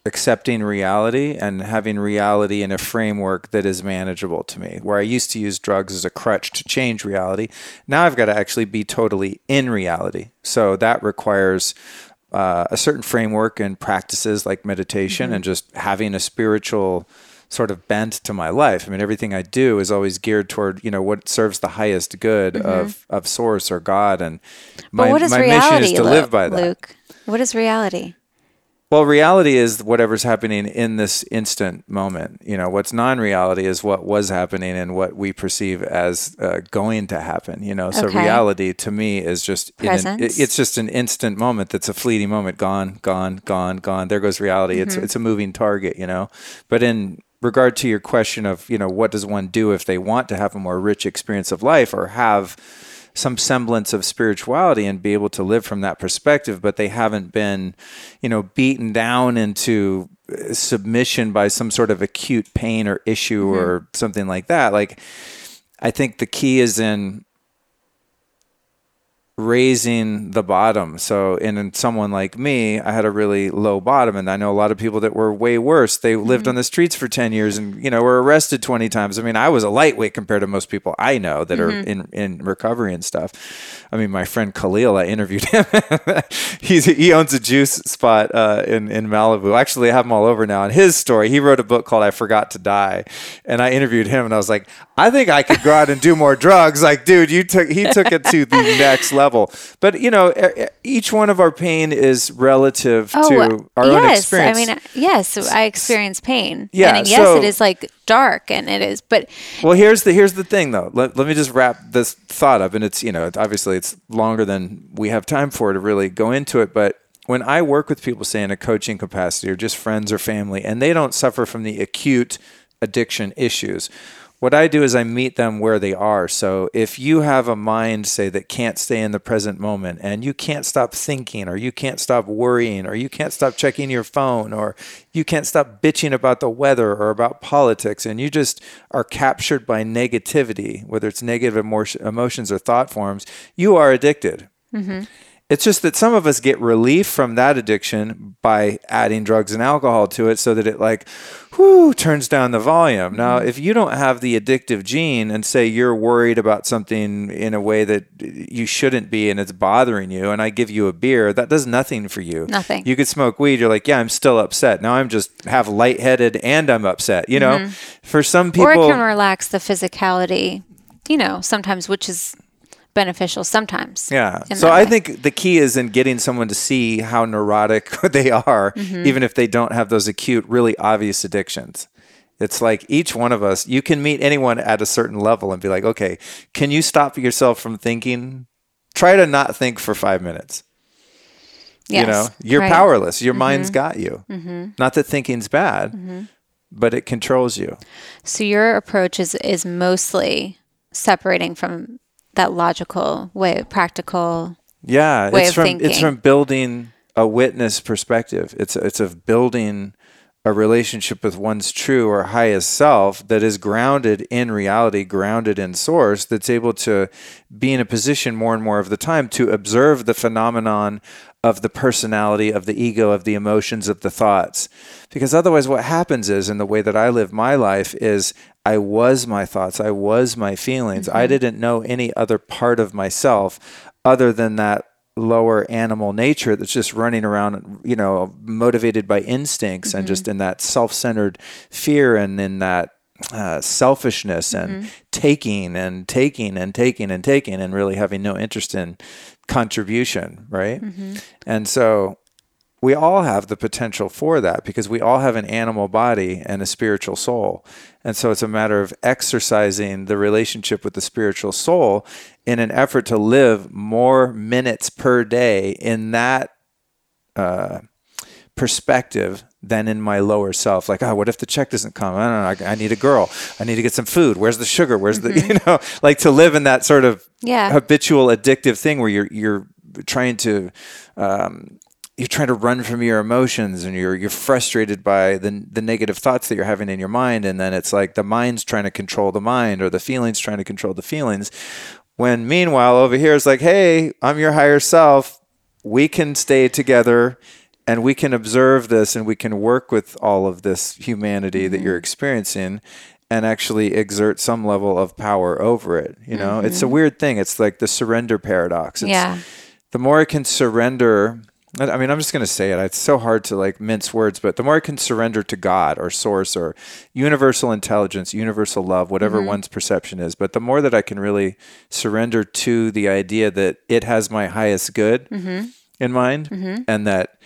accepting reality and having reality in a framework that is manageable to me. Where I used to use drugs as a crutch to change reality, now I've got to actually be totally in reality. So that requires uh, a certain framework and practices like meditation mm-hmm. and just having a spiritual sort of bent to my life. I mean, everything I do is always geared toward, you know, what serves the highest good mm-hmm. of, of source or God. And my, my mission is to live by that. Luke, what is reality? Well, reality is whatever's happening in this instant moment. You know, what's non-reality is what was happening and what we perceive as uh, going to happen. You know, so okay. reality to me is just an, it's just an instant moment. That's a fleeting moment. Gone, gone, gone, gone. There goes reality. Mm-hmm. It's it's a moving target. You know, but in regard to your question of you know what does one do if they want to have a more rich experience of life or have some semblance of spirituality and be able to live from that perspective, but they haven't been, you know, beaten down into uh, submission by some sort of acute pain or issue mm-hmm. or something like that. Like, I think the key is in raising the bottom. So in, in, someone like me, I had a really low bottom and I know a lot of people that were way worse. They lived mm-hmm. on the streets for 10 years and you know were arrested 20 times. I mean, I was a lightweight compared to most people I know that mm-hmm. are in in recovery and stuff. I mean, my friend Khalil, I interviewed him. He's he owns a juice spot uh, in in Malibu. Actually, I have him all over now. And his story, he wrote a book called I Forgot to Die. And I interviewed him and I was like, I think I could go out and do more drugs. Like, dude, you took he took it to the next level level. But you know, each one of our pain is relative oh, to our yes. own experience. I mean, yes, I experience pain. Yeah, and yes, so, it is like dark, and it is. But well, here's the here's the thing, though. Let, let me just wrap this thought up, and it's you know, obviously it's longer than we have time for to really go into it, but when I work with people, say in a coaching capacity or just friends or family, and they don't suffer from the acute addiction issues, what I do is I meet them where they are. So if you have a mind, say, that can't stay in the present moment and you can't stop thinking or you can't stop worrying or you can't stop checking your phone or you can't stop bitching about the weather or about politics and you just are captured by negativity, whether it's negative emotions or thought forms, you are addicted. Mm-hmm. It's just that some of us get relief from that addiction by adding drugs and alcohol to it so that it like whoo turns down the volume. Now, mm-hmm. if you don't have the addictive gene and say you're worried about something in a way that you shouldn't be and it's bothering you and I give you a beer, that does nothing for you. Nothing. You could smoke weed, you're like, "Yeah, I'm still upset." Now I'm just have lightheaded and I'm upset, you know? Mm-hmm. For some people Or it can relax the physicality, you know, sometimes which is beneficial sometimes. Yeah. So I think the key is in getting someone to see how neurotic they are, mm-hmm. even if they don't have those acute, really obvious addictions. It's like each one of us, you can meet anyone at a certain level and be like, okay, can you stop yourself from thinking? Try to not think for five minutes. Yes, you know, you're right. powerless. Your mm-hmm. mind's got you. Mm-hmm. Not that thinking's bad, mm-hmm. but it controls you. So your approach is is mostly separating from that logical way, practical. Yeah, way it's from thinking. it's from building a witness perspective. It's it's of building a relationship with one's true or highest self that is grounded in reality, grounded in source, that's able to be in a position more and more of the time to observe the phenomenon of the personality, of the ego, of the emotions, of the thoughts. Because otherwise, what happens is, in the way that I live my life, is I was my thoughts, I was my feelings. Mm-hmm. I didn't know any other part of myself other than that lower animal nature that's just running around, you know, motivated by instincts mm-hmm. and just in that self centered fear and in that uh, selfishness and mm-hmm. taking and taking and taking and taking and really having no interest in contribution, right? Mm-hmm. And so we all have the potential for that because we all have an animal body and a spiritual soul. And so it's a matter of exercising the relationship with the spiritual soul in an effort to live more minutes per day in that uh, perspective than in my lower self. Like, oh, what if the check doesn't come? I don't know. I, I need a girl. I need to get some food. Where's the sugar? Where's mm-hmm. the, you know, like to live in that sort of yeah. habitual addictive thing where you're, you're trying to, um, you're trying to run from your emotions and you're you're frustrated by the the negative thoughts that you're having in your mind. And then it's like the mind's trying to control the mind or the feelings trying to control the feelings. When meanwhile over here it's like hey i'm your higher self. We can stay together and we can observe this and we can work with all of this humanity that mm-hmm. you're experiencing and actually exert some level of power over it you know? It's a mm-hmm. weird thing. It's like the surrender paradox. It's, Yeah. the more I can surrender, I mean, I'm just going to say it. It's so hard to like mince words, but the more I can surrender to God or source or universal intelligence, universal love, whatever mm-hmm. one's perception is, but the more that I can really surrender to the idea that it has my highest good mm-hmm. in mind mm-hmm. and that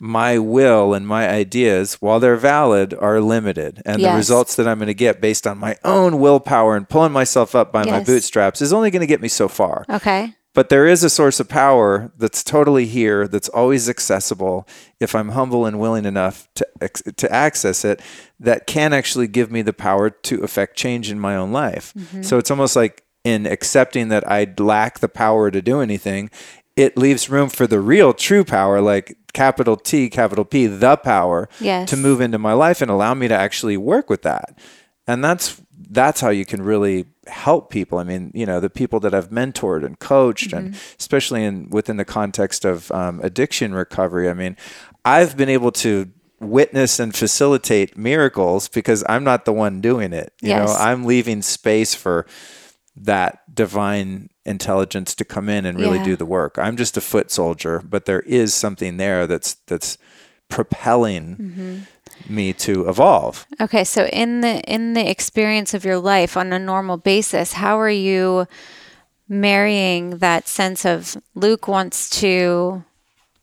my will and my ideas, while they're valid, are limited. And the results that I'm going to get based on my own willpower and pulling myself up by my bootstraps is only going to get me so far Okay. But there is a source of power that's totally here that's always accessible if i'm humble and willing enough to to access it that can actually give me the power to affect change in my own life. Mm-hmm. So it's almost like in accepting that i lack the power to do anything it leaves room for the real true power like capital T capital P the power Yes. to move into my life and allow me to actually work with that. And that's that's how you can really help people. I mean you know the people that i've mentored and coached and especially in within the context of um, addiction recovery i mean i've been able to witness and facilitate miracles because i'm not the one doing it you know? I'm leaving space for that divine intelligence to come in and really Yeah. do the work. I'm just a foot soldier but there is something there that's that's propelling me to evolve Okay, so in the in the experience of your life on a normal basis, how are you marrying that sense of Luke wants to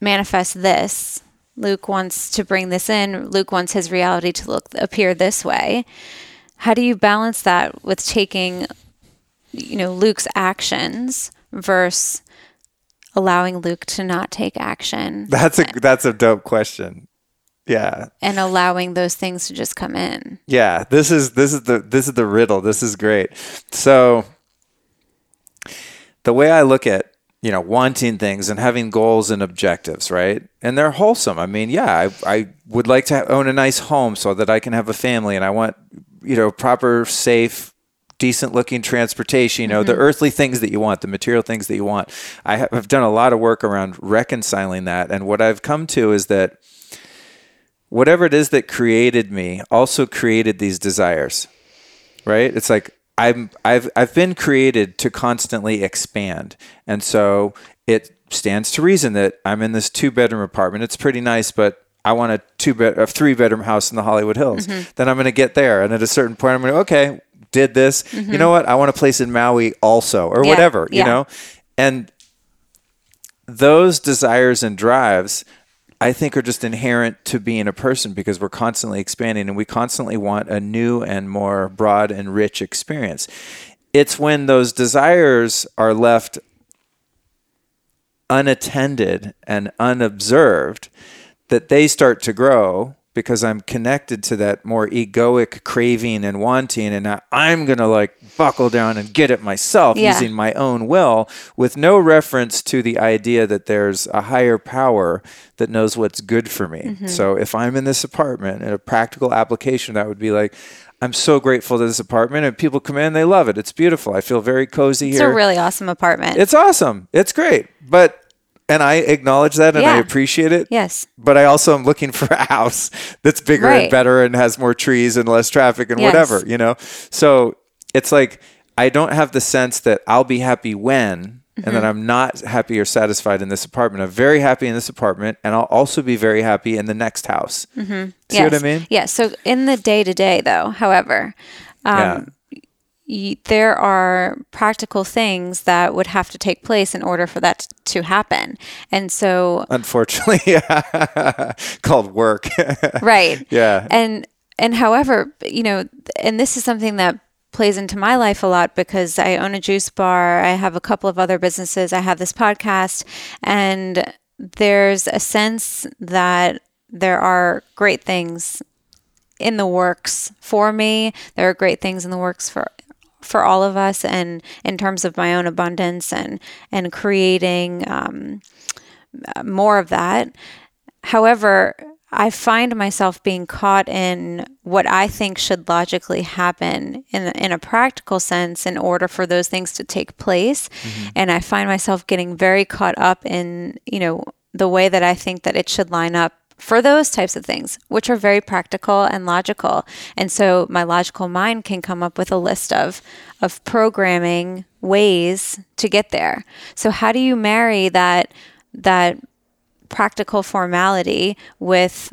manifest this, Luke wants to bring this in, Luke wants his reality to look appear this way. How do you balance that with taking you know Luke's actions versus allowing Luke to not take action That's a uh, that's a dope question. Yeah. and allowing those things to just come in? Yeah. This is this is the this is the riddle. This is great. So the way I look at, you know, wanting things and having goals and objectives, right? And they're wholesome. I mean, yeah, I, I would like to own a nice home so that I can have a family and I want, you know, proper, safe, decent looking transportation, you know, the mm-hmm. earthly things that you want, the material things that you want. I have I've done a lot of work around reconciling that. And what I've come to is that whatever it is that created me also created these desires right it's like i'm i've i've been created to constantly expand and so it stands to reason that i'm in this two bedroom apartment it's pretty nice but I want a two bed, a three bedroom house in the Hollywood Hills. Mm-hmm. Then I'm going to get there, and at a certain point, I'm going to okay, did this. Mm-hmm. You know what? I want a place in Maui also, or Yeah, whatever. You yeah. know, and those desires and drives I think are just inherent to being a person because we're constantly expanding and we constantly want a new and more broad and rich experience. It's when those desires are left unattended and unobserved that they start to grow because I'm connected to that more egoic craving and wanting, and I- I'm gonna like buckle down and get it myself Yeah. using my own will, with no reference to the idea that there's a higher power that knows what's good for me. Mm-hmm. So if I'm in this apartment, in a practical application, that would be like. I'm so grateful to this apartment, and people come in, they love it. It's beautiful. I feel very cozy It's here. It's a really awesome apartment. It's awesome. It's great. But and I acknowledge that and I appreciate it. yes. But I also am looking for a house that's bigger Right. and better and has more trees and less traffic and Yes. whatever, you know? So it's like I don't have the sense that I'll be happy when and Mm-hmm. that I'm not happy or satisfied in this apartment. I'm very happy in this apartment and I'll also be very happy in the next house. Mm-hmm. See what I mean? Yeah. So in the day to day, though, however, yeah. um, y- there are practical things that would have to take place in order for that to happen. And so, Unfortunately, yeah. called work. right. yeah. And and however, you know, and this is something that plays into my life a lot because I own a juice bar, I have a couple of other businesses, I have this podcast, and there's a sense that there are great things in the works for me. There are great things in the works for for all of us, and in terms of my own abundance and and creating um, more of that. however, I find myself being caught in what I think should logically happen in, in a practical sense in order for those things to take place. Mm-hmm. And I find myself getting very caught up in, you know, the way that I think that it should line up for those types of things, which are very practical and logical. And so my logical mind can come up with a list of, of programming ways to get there. So how do you marry that, that practical formality with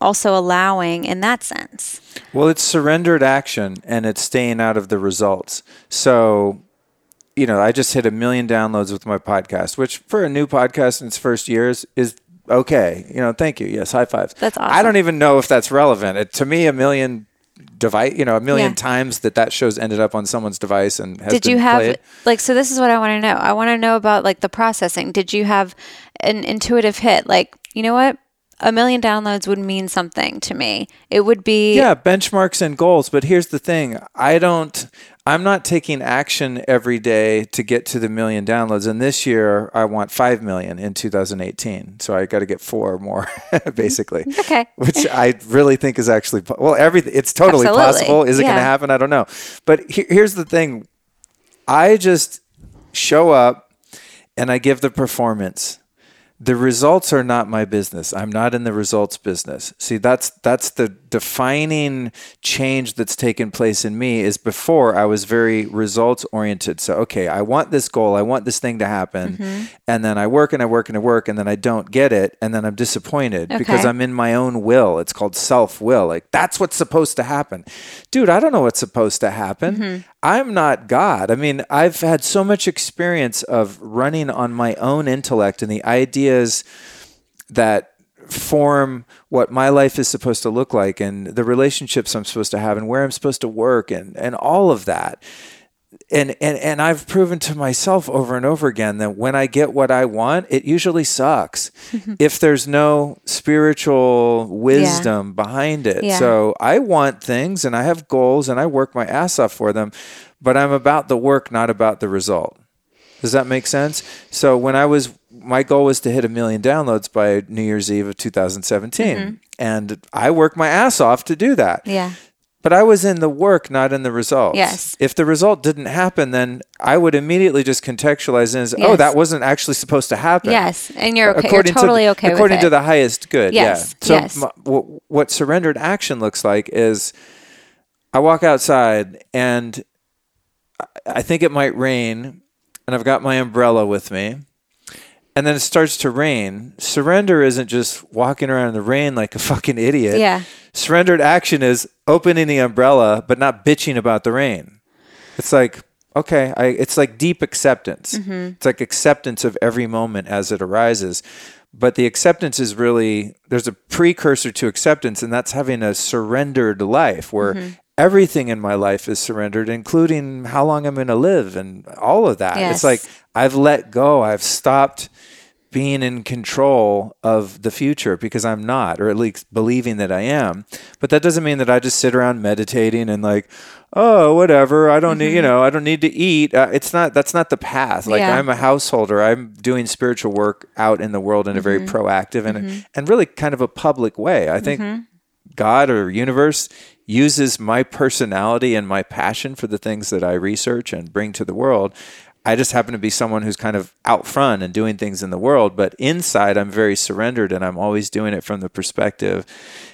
also allowing in that sense? Well, it's surrendered action and it's staying out of the results. So, you know, I just hit a million downloads with my podcast, which for a new podcast in its first years is okay. You know, thank you. Yes, high fives. That's awesome. I don't even know if that's relevant. It, to me, a million device, you know, a million yeah. times that that show's ended up on someone's device and has Did you have played. like so this is what I want to know. I want to know about like the processing. Did you have an intuitive hit like, you know what? a million downloads would mean something to me. It would be Yeah, benchmarks and goals, but here's the thing. I don't I'm not taking action every day to get to the million downloads. And this year, I want 5 million in 2018. So I got to get four more, mm-hmm. basically. Okay. Which I really think is actually, well, everything, it's totally Absolutely. possible. Is it yeah. going to happen? I don't know. But he, here's the thing I just show up and I give the performance the results are not my business. I'm not in the results business. See, that's that's the defining change that's taken place in me is before I was very results oriented. So, okay, I want this goal, I want this thing to happen, mm-hmm. and then I work and I work and I work and then I don't get it and then I'm disappointed okay. because I'm in my own will. It's called self-will. Like that's what's supposed to happen. Dude, I don't know what's supposed to happen. Mm-hmm. I'm not God. I mean, I've had so much experience of running on my own intellect and the ideas that form what my life is supposed to look like and the relationships I'm supposed to have and where I'm supposed to work and and all of that and and and I've proven to myself over and over again that when I get what I want, it usually sucks if there's no spiritual wisdom yeah. behind it. Yeah. So I want things and I have goals and I work my ass off for them, but I'm about the work, not about the result. Does that make sense? So when I was my goal was to hit a million downloads by New Year's Eve of 2017. Mm-hmm. And I worked my ass off to do that. Yeah. But I was in the work, not in the result. Yes. If the result didn't happen, then I would immediately just contextualize it as, oh, yes. oh, that wasn't actually supposed to happen. Yes. And you're okay. According you're totally to, okay According to the highest good. Yes. Yeah. So yes. My, w- what surrendered action looks like is I walk outside and I think it might rain and I've got my umbrella with me and then it starts to rain. Surrender isn't just walking around in the rain like a fucking idiot. Yeah. Surrendered action is opening the umbrella but not bitching about the rain. It's like okay, I, it's like deep acceptance. Mm-hmm. It's like acceptance of every moment as it arises. But the acceptance is really there's a precursor to acceptance, and that's having a surrendered life where mm-hmm. Everything in my life is surrendered, including how long I'm going to live and all of that. Yes. It's like I've let go. I've stopped being in control of the future because I'm not, or at least believing that I am. But that doesn't mean that I just sit around meditating and like, oh, whatever. I don't mm-hmm. need, you know, I don't need to eat. Uh, it's not. That's not the path. Like yeah. I'm a householder. I'm doing spiritual work out in the world in mm-hmm. a very mm-hmm. proactive and mm-hmm. and really kind of a public way. I think mm-hmm. God or universe uses my personality and my passion for the things that I research and bring to the world I just happen to be someone who's kind of out front and doing things in the world, but inside I'm very surrendered and I'm always doing it from the perspective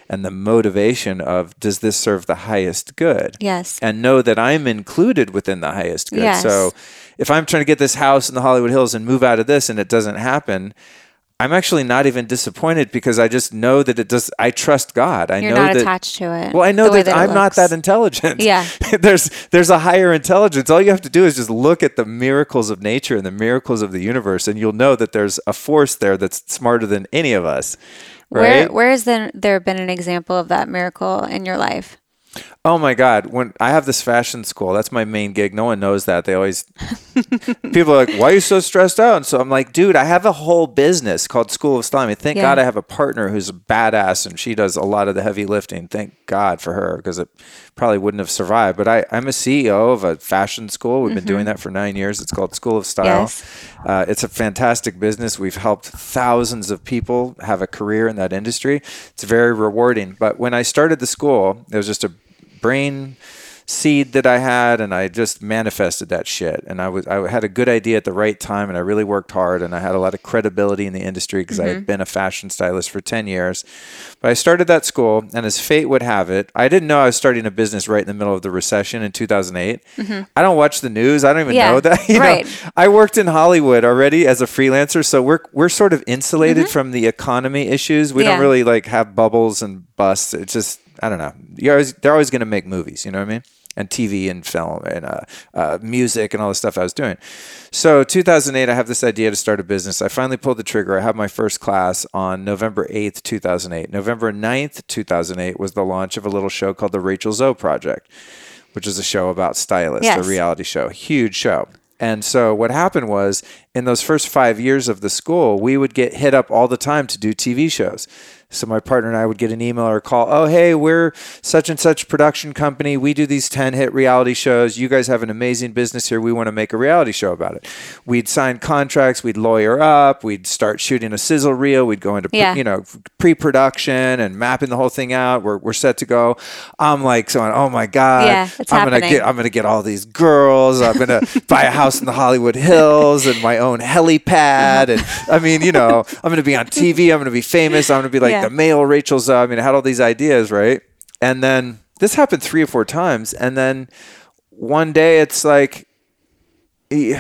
and the motivation of does this serve the highest good? Yes. And know that I'm included within the highest good. Yes. So if I'm trying to get this house in the Hollywood Hills and move out of this and it doesn't happen, I'm actually not even disappointed because I just know that it does. I trust God. I You're know not that, attached to it. Well, I know that, that I'm not that intelligent. Yeah. there's there's a higher intelligence. All you have to do is just look at the miracles of nature and the miracles of the universe, and you'll know that there's a force there that's smarter than any of us. Right? Where where has there, there been an example of that miracle in your life? Oh my God! When I have this fashion school, that's my main gig. No one knows that. They always people are like, "Why are you so stressed out?" And so I'm like, "Dude, I have a whole business called School of Style. I mean, thank Yeah. God I have a partner who's a badass, and she does a lot of the heavy lifting. Thank God for her because it probably wouldn't have survived. But I, I'm a CEO of a fashion school. We've been doing that for nine years. It's called School of Style. Yes. Uh, it's a fantastic business. We've helped thousands of people have a career in that industry. It's very rewarding. But when I started the school, it was just a brain seed that I had, and I just manifested that shit. And I was I had a good idea at the right time, and I really worked hard, and I had a lot of credibility in the industry because I had been a fashion stylist for ten years. But I started that school, and as fate would have it, I didn't know I was starting a business right in the middle of the recession in 2008. I don't watch the news. I don't even Yeah, know that. You know? right. I worked in Hollywood already as a freelancer, so we're we're sort of insulated from the economy issues. We Mm-hmm. Yeah. don't really like have bubbles and busts. It's just I don't know. You're always, they're always going to make movies. You know what I mean? And TV and film and uh, uh, music and all the stuff I was doing. So 2008, I have this idea to start a business. I finally pulled the trigger. I had my first class on November 8th, 2008. November 9th, 2008 was the launch of a little show called the Rachel Zoe Project, which is a show about stylists, Yes. a reality show, huge show. And so what happened was in those first five years of the school, we would get hit up all the time to do TV shows. So my partner and I would get an email or a call. Oh, hey, we're such and such production company. We do these 10 hit reality shows. You guys have an amazing business here. We want to make a reality show about it. We'd sign contracts. We'd lawyer up. We'd start shooting a sizzle reel. We'd go into, pre- Yeah. you know, pre-production and mapping the whole thing out. We're, we're set to go. I'm like, going, oh my God, Yeah, it's I'm going to get, I'm going to get all these girls. I'm going to buy a house in the Hollywood Hills and my own helipad. And I mean, you know, I'm going to be on TV. I'm going to be famous. I'm going to be like Yeah. The male Rachel Zoe. I mean, I had all these ideas, right? And then this happened three or four times. And then one day it's like, you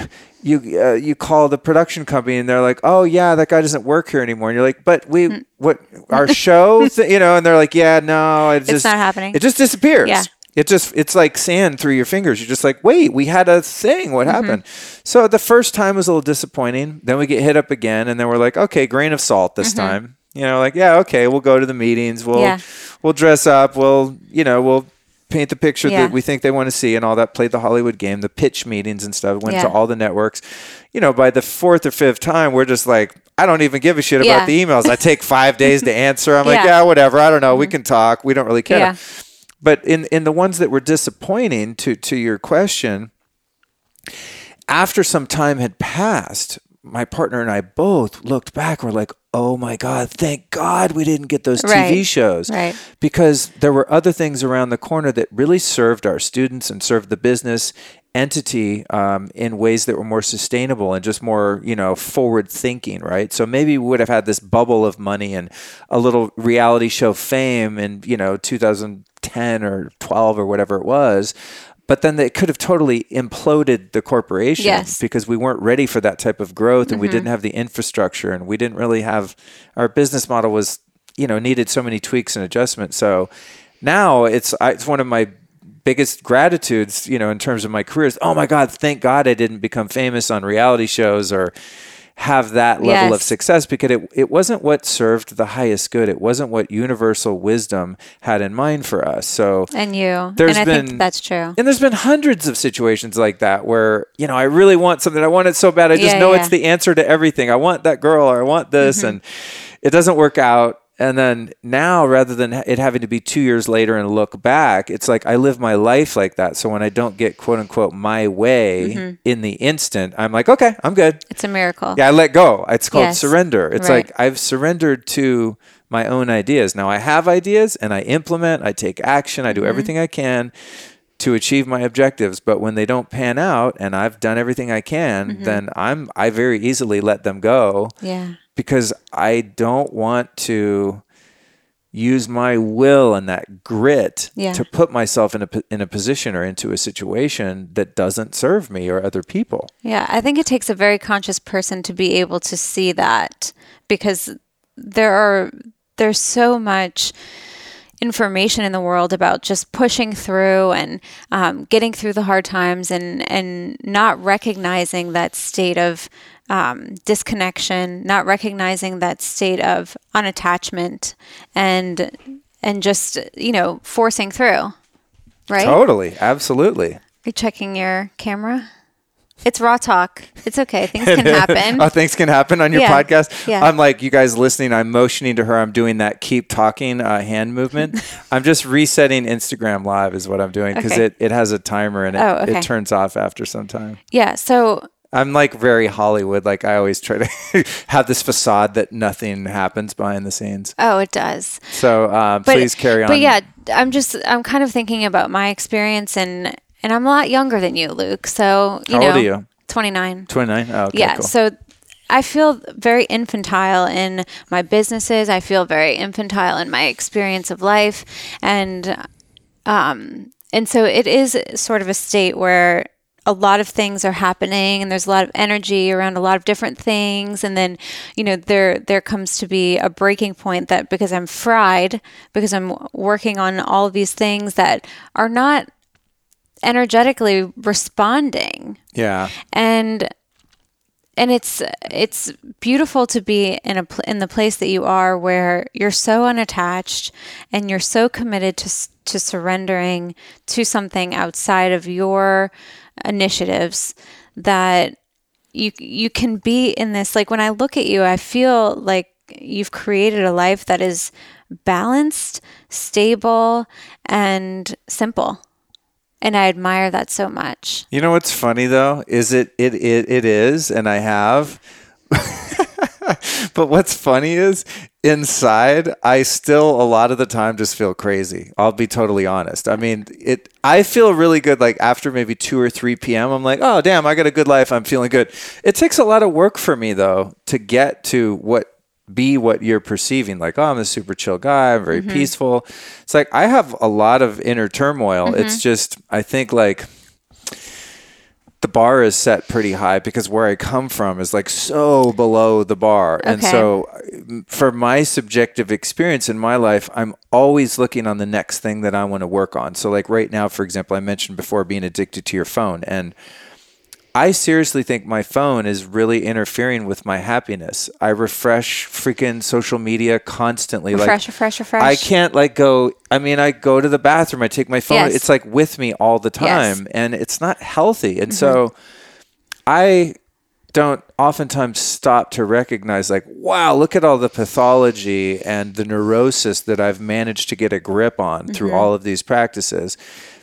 uh, you call the production company and they're like, oh yeah, that guy doesn't work here anymore. And you're like, but we Mm. what our show, th-, you know? And they're like, yeah, no, it just not happening. It just disappears. Yeah. It just it's like sand through your fingers. You're just like, wait, we had a thing. What Mm-hmm. happened? So the first time was a little disappointing. Then we get hit up again, and then we're like, okay, grain of salt this time. You know, like yeah, okay, we'll go to the meetings. We'll Mm-hmm. Yeah. we'll dress up. We'll you know we'll paint the picture Yeah. that we think they want to see and all that. Played the Hollywood game, the pitch meetings and stuff. Went to all the networks. You know, by the fourth or fifth time, we're just like. I don't even give a shit Yeah. about the emails. I take five days to answer. I'm like, Yeah. Mm-hmm. yeah, whatever. I don't know. We can talk. We don't really care Yeah. but in in the ones that were disappointing to to your question after some time had passed my partner and I both looked back we're like oh my god thank god we didn't get those TV Right. shows Right. because there were other things around the corner that really served our students and served the business entity um, in ways that were more sustainable and just more you know forward thinking right so maybe we would have had this bubble of money and a little reality show fame in you know 2010 or 12 or whatever it was but then it could have totally imploded the corporation Yes. because we weren't ready for that type of growth and we mm-hmm. didn't have the infrastructure and we didn't really have our business model was you know needed so many tweaks and adjustments so now it's it's one of my biggest gratitudes you know in terms of my career is oh my god thank god i didn't become famous on reality shows or have that level of success because it, it wasn't what served the highest good it wasn't what universal wisdom had in mind for us so And you. There's and I been- think that's true. and there's been hundreds of situations like that where, you know, I really want something. I want it so bad. I just Yeah, know yeah. it's the answer to everything. I want that girl or I want this. Mm-hmm. And it doesn't work out. And then now, rather than it having to be two years later and look back, it's like I live my life like that. So when I don't get quote unquote my way Mm-hmm. in the instant, I'm like, okay, I'm good. It's a miracle. Yeah, I let go. It's called Yes. surrender. It's Right. like I've surrendered to my own ideas. Now I have ideas and I implement, I take action, I do Mm-hmm. everything I can to achieve my objectives, but when they don't pan out and I've done everything I can, Mm-hmm. then I'm I very easily let them go Yeah. Because I don't want to use my will and that grit Yeah. to put myself in a in a position or into a situation that doesn't serve me or other people. Yeah, I think it takes a very conscious person to be able to see that because there are there's so much information in the world about just pushing through and um, getting through the hard times and and not recognizing that state of um, disconnection, not recognizing that state of unattachment, and and just you know forcing through. right? Totally, absolutely. Are you checking your camera? It's raw talk. It's okay. Things can happen. oh, things can happen on your Yeah, podcast. yeah. I'm like, you guys listening. I'm motioning to her. I'm doing that keep talking uh, hand movement. I'm just resetting Instagram Live is what I'm doing because Okay. it, it has a timer and it, Oh, okay. it turns off after some time. yeah. So I'm like very Hollywood. Like I always try to have this facade that nothing happens behind the scenes. oh, it does. So uh, But, please carry on. But yeah, I'm just I'm kind of thinking about my experience and and I'm a lot younger than you, Luke. So you How know, old are you? 29. 29. Oh, okay, yeah. cool. So I feel very infantile in my businesses. I feel very infantile in my experience of life, and um, and so it is sort of a state where a lot of things are happening and there's a lot of energy around a lot of different things and then you know there there comes to be a breaking point that because I'm fried because I'm working on all of these things that are not energetically responding yeah. and and it's it's beautiful to be in a pl- in the place that you are where you're so unattached and you're so committed to to surrendering to something outside of your initiatives that you you can be in this like when I look at you I feel like you've created a life that is balanced, stable and simple. And I admire that so much. You know what's funny though is it it it, it is, and I have. but what's funny is inside I still a lot of the time just feel crazy. I'll be totally honest. I mean, it I feel really good like after maybe 2 or 3 p.m. I'm like, "Oh, damn, I got a good life. I'm feeling good." It takes a lot of work for me though to get to what be what you're perceiving like oh i'm a super chill guy i'm very mm-hmm. peaceful it's like i have a lot of inner turmoil mm-hmm. it's just i think like the bar is set pretty high because where I come from is like so below the bar. And so, for my subjective experience in my life, I'm always looking on the next thing that I want to work on. So, like right now, for example, I mentioned before being addicted to your phone. And I seriously think my phone is really interfering with my happiness. I refresh freaking social media constantly. Refresh, like, refresh, refresh. I can't like go. I mean, I go to the bathroom. I take my phone. Yes. It's like with me all the Yes. time, and it's not healthy. And so, mm-hmm. I don't oftentimes stop to recognize, like, wow, look at all the pathology and the neurosis that I've managed to get a grip on through mm-hmm. all of these practices.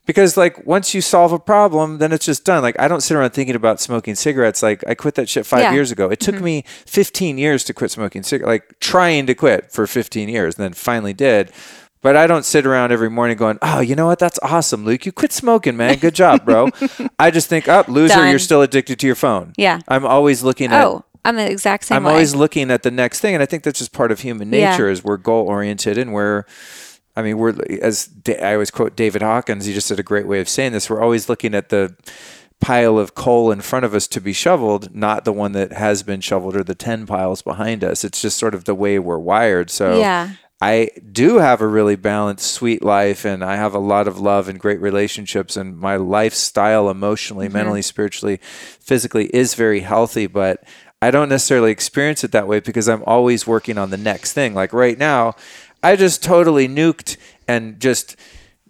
Because like once you solve a problem, then it's just done. Like I don't sit around thinking about smoking cigarettes. Like I quit that shit five Yeah. years ago. It took mm-hmm. me 15 years to quit smoking cigarettes. Like trying to quit for 15 years, and then finally did. But I don't sit around every morning going, "Oh, you know what? That's awesome, Luke. You quit smoking, man. Good job, bro." I just think, "Up, loser. Done. You're still addicted to your phone." Yeah. I'm always looking at. Oh, I'm the exact same I'm way. always looking at the next thing, and I think that's just part of human nature Yeah. nature. Is we're goal oriented, and we're, I mean, we're as I always quote David Hawkins. He just said a great way of saying this. We're always looking at the pile of coal in front of us to be shoveled, not the one that has been shoveled or the ten piles behind us. It's just sort of the way we're wired. So Yeah. I do have a really balanced, sweet life, and I have a lot of love and great relationships, and my lifestyle, emotionally, mm-hmm. mentally, spiritually, physically, is very healthy. But I don't necessarily experience it that way because I'm always working on the next thing. Like right now, I just totally nuked and just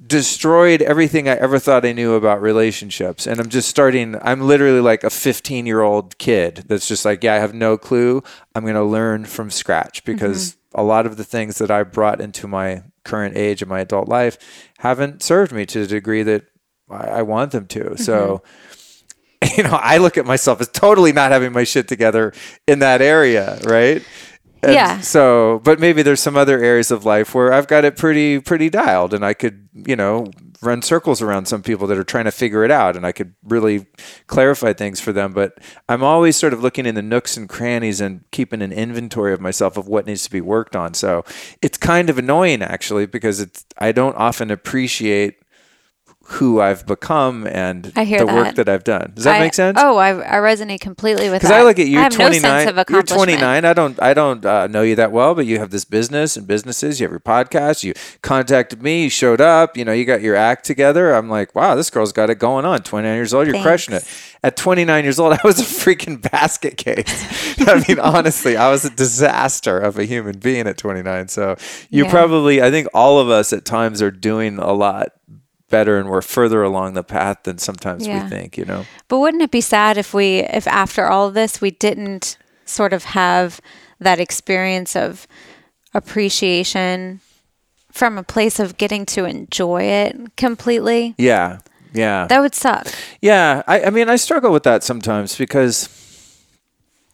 destroyed everything I ever thought I knew about relationships. And I'm just starting, I'm literally like a 15 year old kid that's just like, yeah, I have no clue. I'm going to learn from scratch mm-hmm. because a lot of the things that I brought into my current age and my adult life haven't served me to the degree that I, I want them to. So, mm-hmm. you know, I look at myself as totally not having my shit together in that area, right? And Yeah. So, but maybe there's some other areas of life where I've got it pretty pretty dialed, and I could, you know, run circles around some people that are trying to figure it out, and I could really clarify things for them. But I'm always sort of looking in the nooks and crannies and keeping an inventory of myself of what needs to be worked on. So it's kind of annoying actually because it's I don't often appreciate who I've become and the that. work that I've done. Does that I- make sense? Oh, I, I resonate completely with Because. I look at you, I have no 29. sense of you're 29. I don't, I don't uh, know you that well, but you have this business and businesses. You have your podcast. You contacted me. You showed up. You know, you got your act together. I'm like, wow, this girl's got it going on. 29 years old, you're crushing it. At 29 years old, I was a freaking basket case. I mean, honestly, I was a disaster of a human being at 29. So you Yeah. probably, I think all of us at times are doing a lot better and we're further along the path than sometimes Yeah. we think, you know? But wouldn't it be sad if we, if after all of this, we didn't sort of have that experience of appreciation from a place of getting to enjoy it completely? Yeah. Yeah. That would suck yeah. I, I mean, I struggle with that sometimes because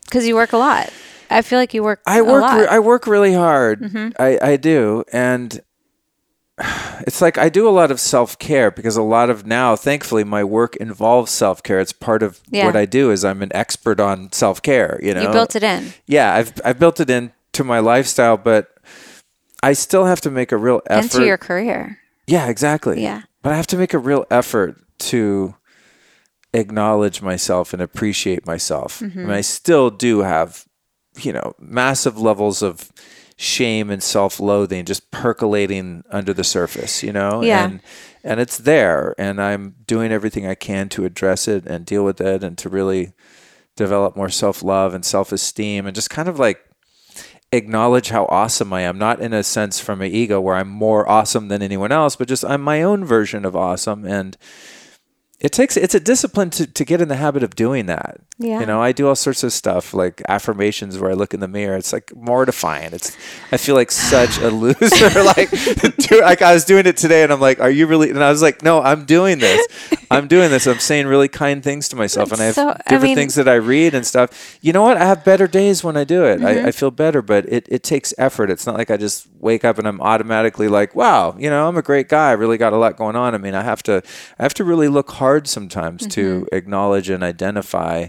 because you work a lot. I feel like you work. I work lot. Mm-hmm. re- I work really hard. I, I do. And it's like I do a lot of self care because a lot of now, thankfully, my work involves self care. It's part of Yeah. what I do is I'm an expert on self care. You know, you built it in Yeah, I've I've built it into my lifestyle, but I still have to make a real effort. into your career. yeah, exactly. Yeah. but I have to make a real effort to acknowledge myself and appreciate myself. Mm-hmm. I mean, I still do have, you know, massive levels of shame and self-loathing just percolating under the surface, you know? Yeah. And and it's there and I'm doing everything I can to address it and deal with it and to really develop more self-love and self-esteem and just kind of like acknowledge how awesome I am, not in a sense from my ego where I'm more awesome than anyone else, but just I'm my own version of awesome. And it takes it's a discipline to, to get in the habit of doing that. Yeah. You know, I do all sorts of stuff like affirmations where I look in the mirror. It's like mortifying. It's I feel like such a loser. like do, like I was doing it today and I'm like, Are you really and I was like, No, I'm doing this. I'm doing this. I'm saying really kind things to myself and I have So, I different mean- things that I read and stuff. You know what? I have better days when I do it. Mm-hmm. I, I feel better, but it, it takes effort. It's not like I just wake up and I'm automatically like, wow, you know, I'm a great guy. I really got a lot going on. I mean, I have to I have to really look hard sometimes to Mm-hmm. acknowledge and identify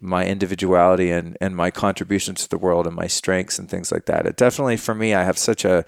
my individuality and, and my contributions to the world and my strengths and things like that. It definitely for me I have such a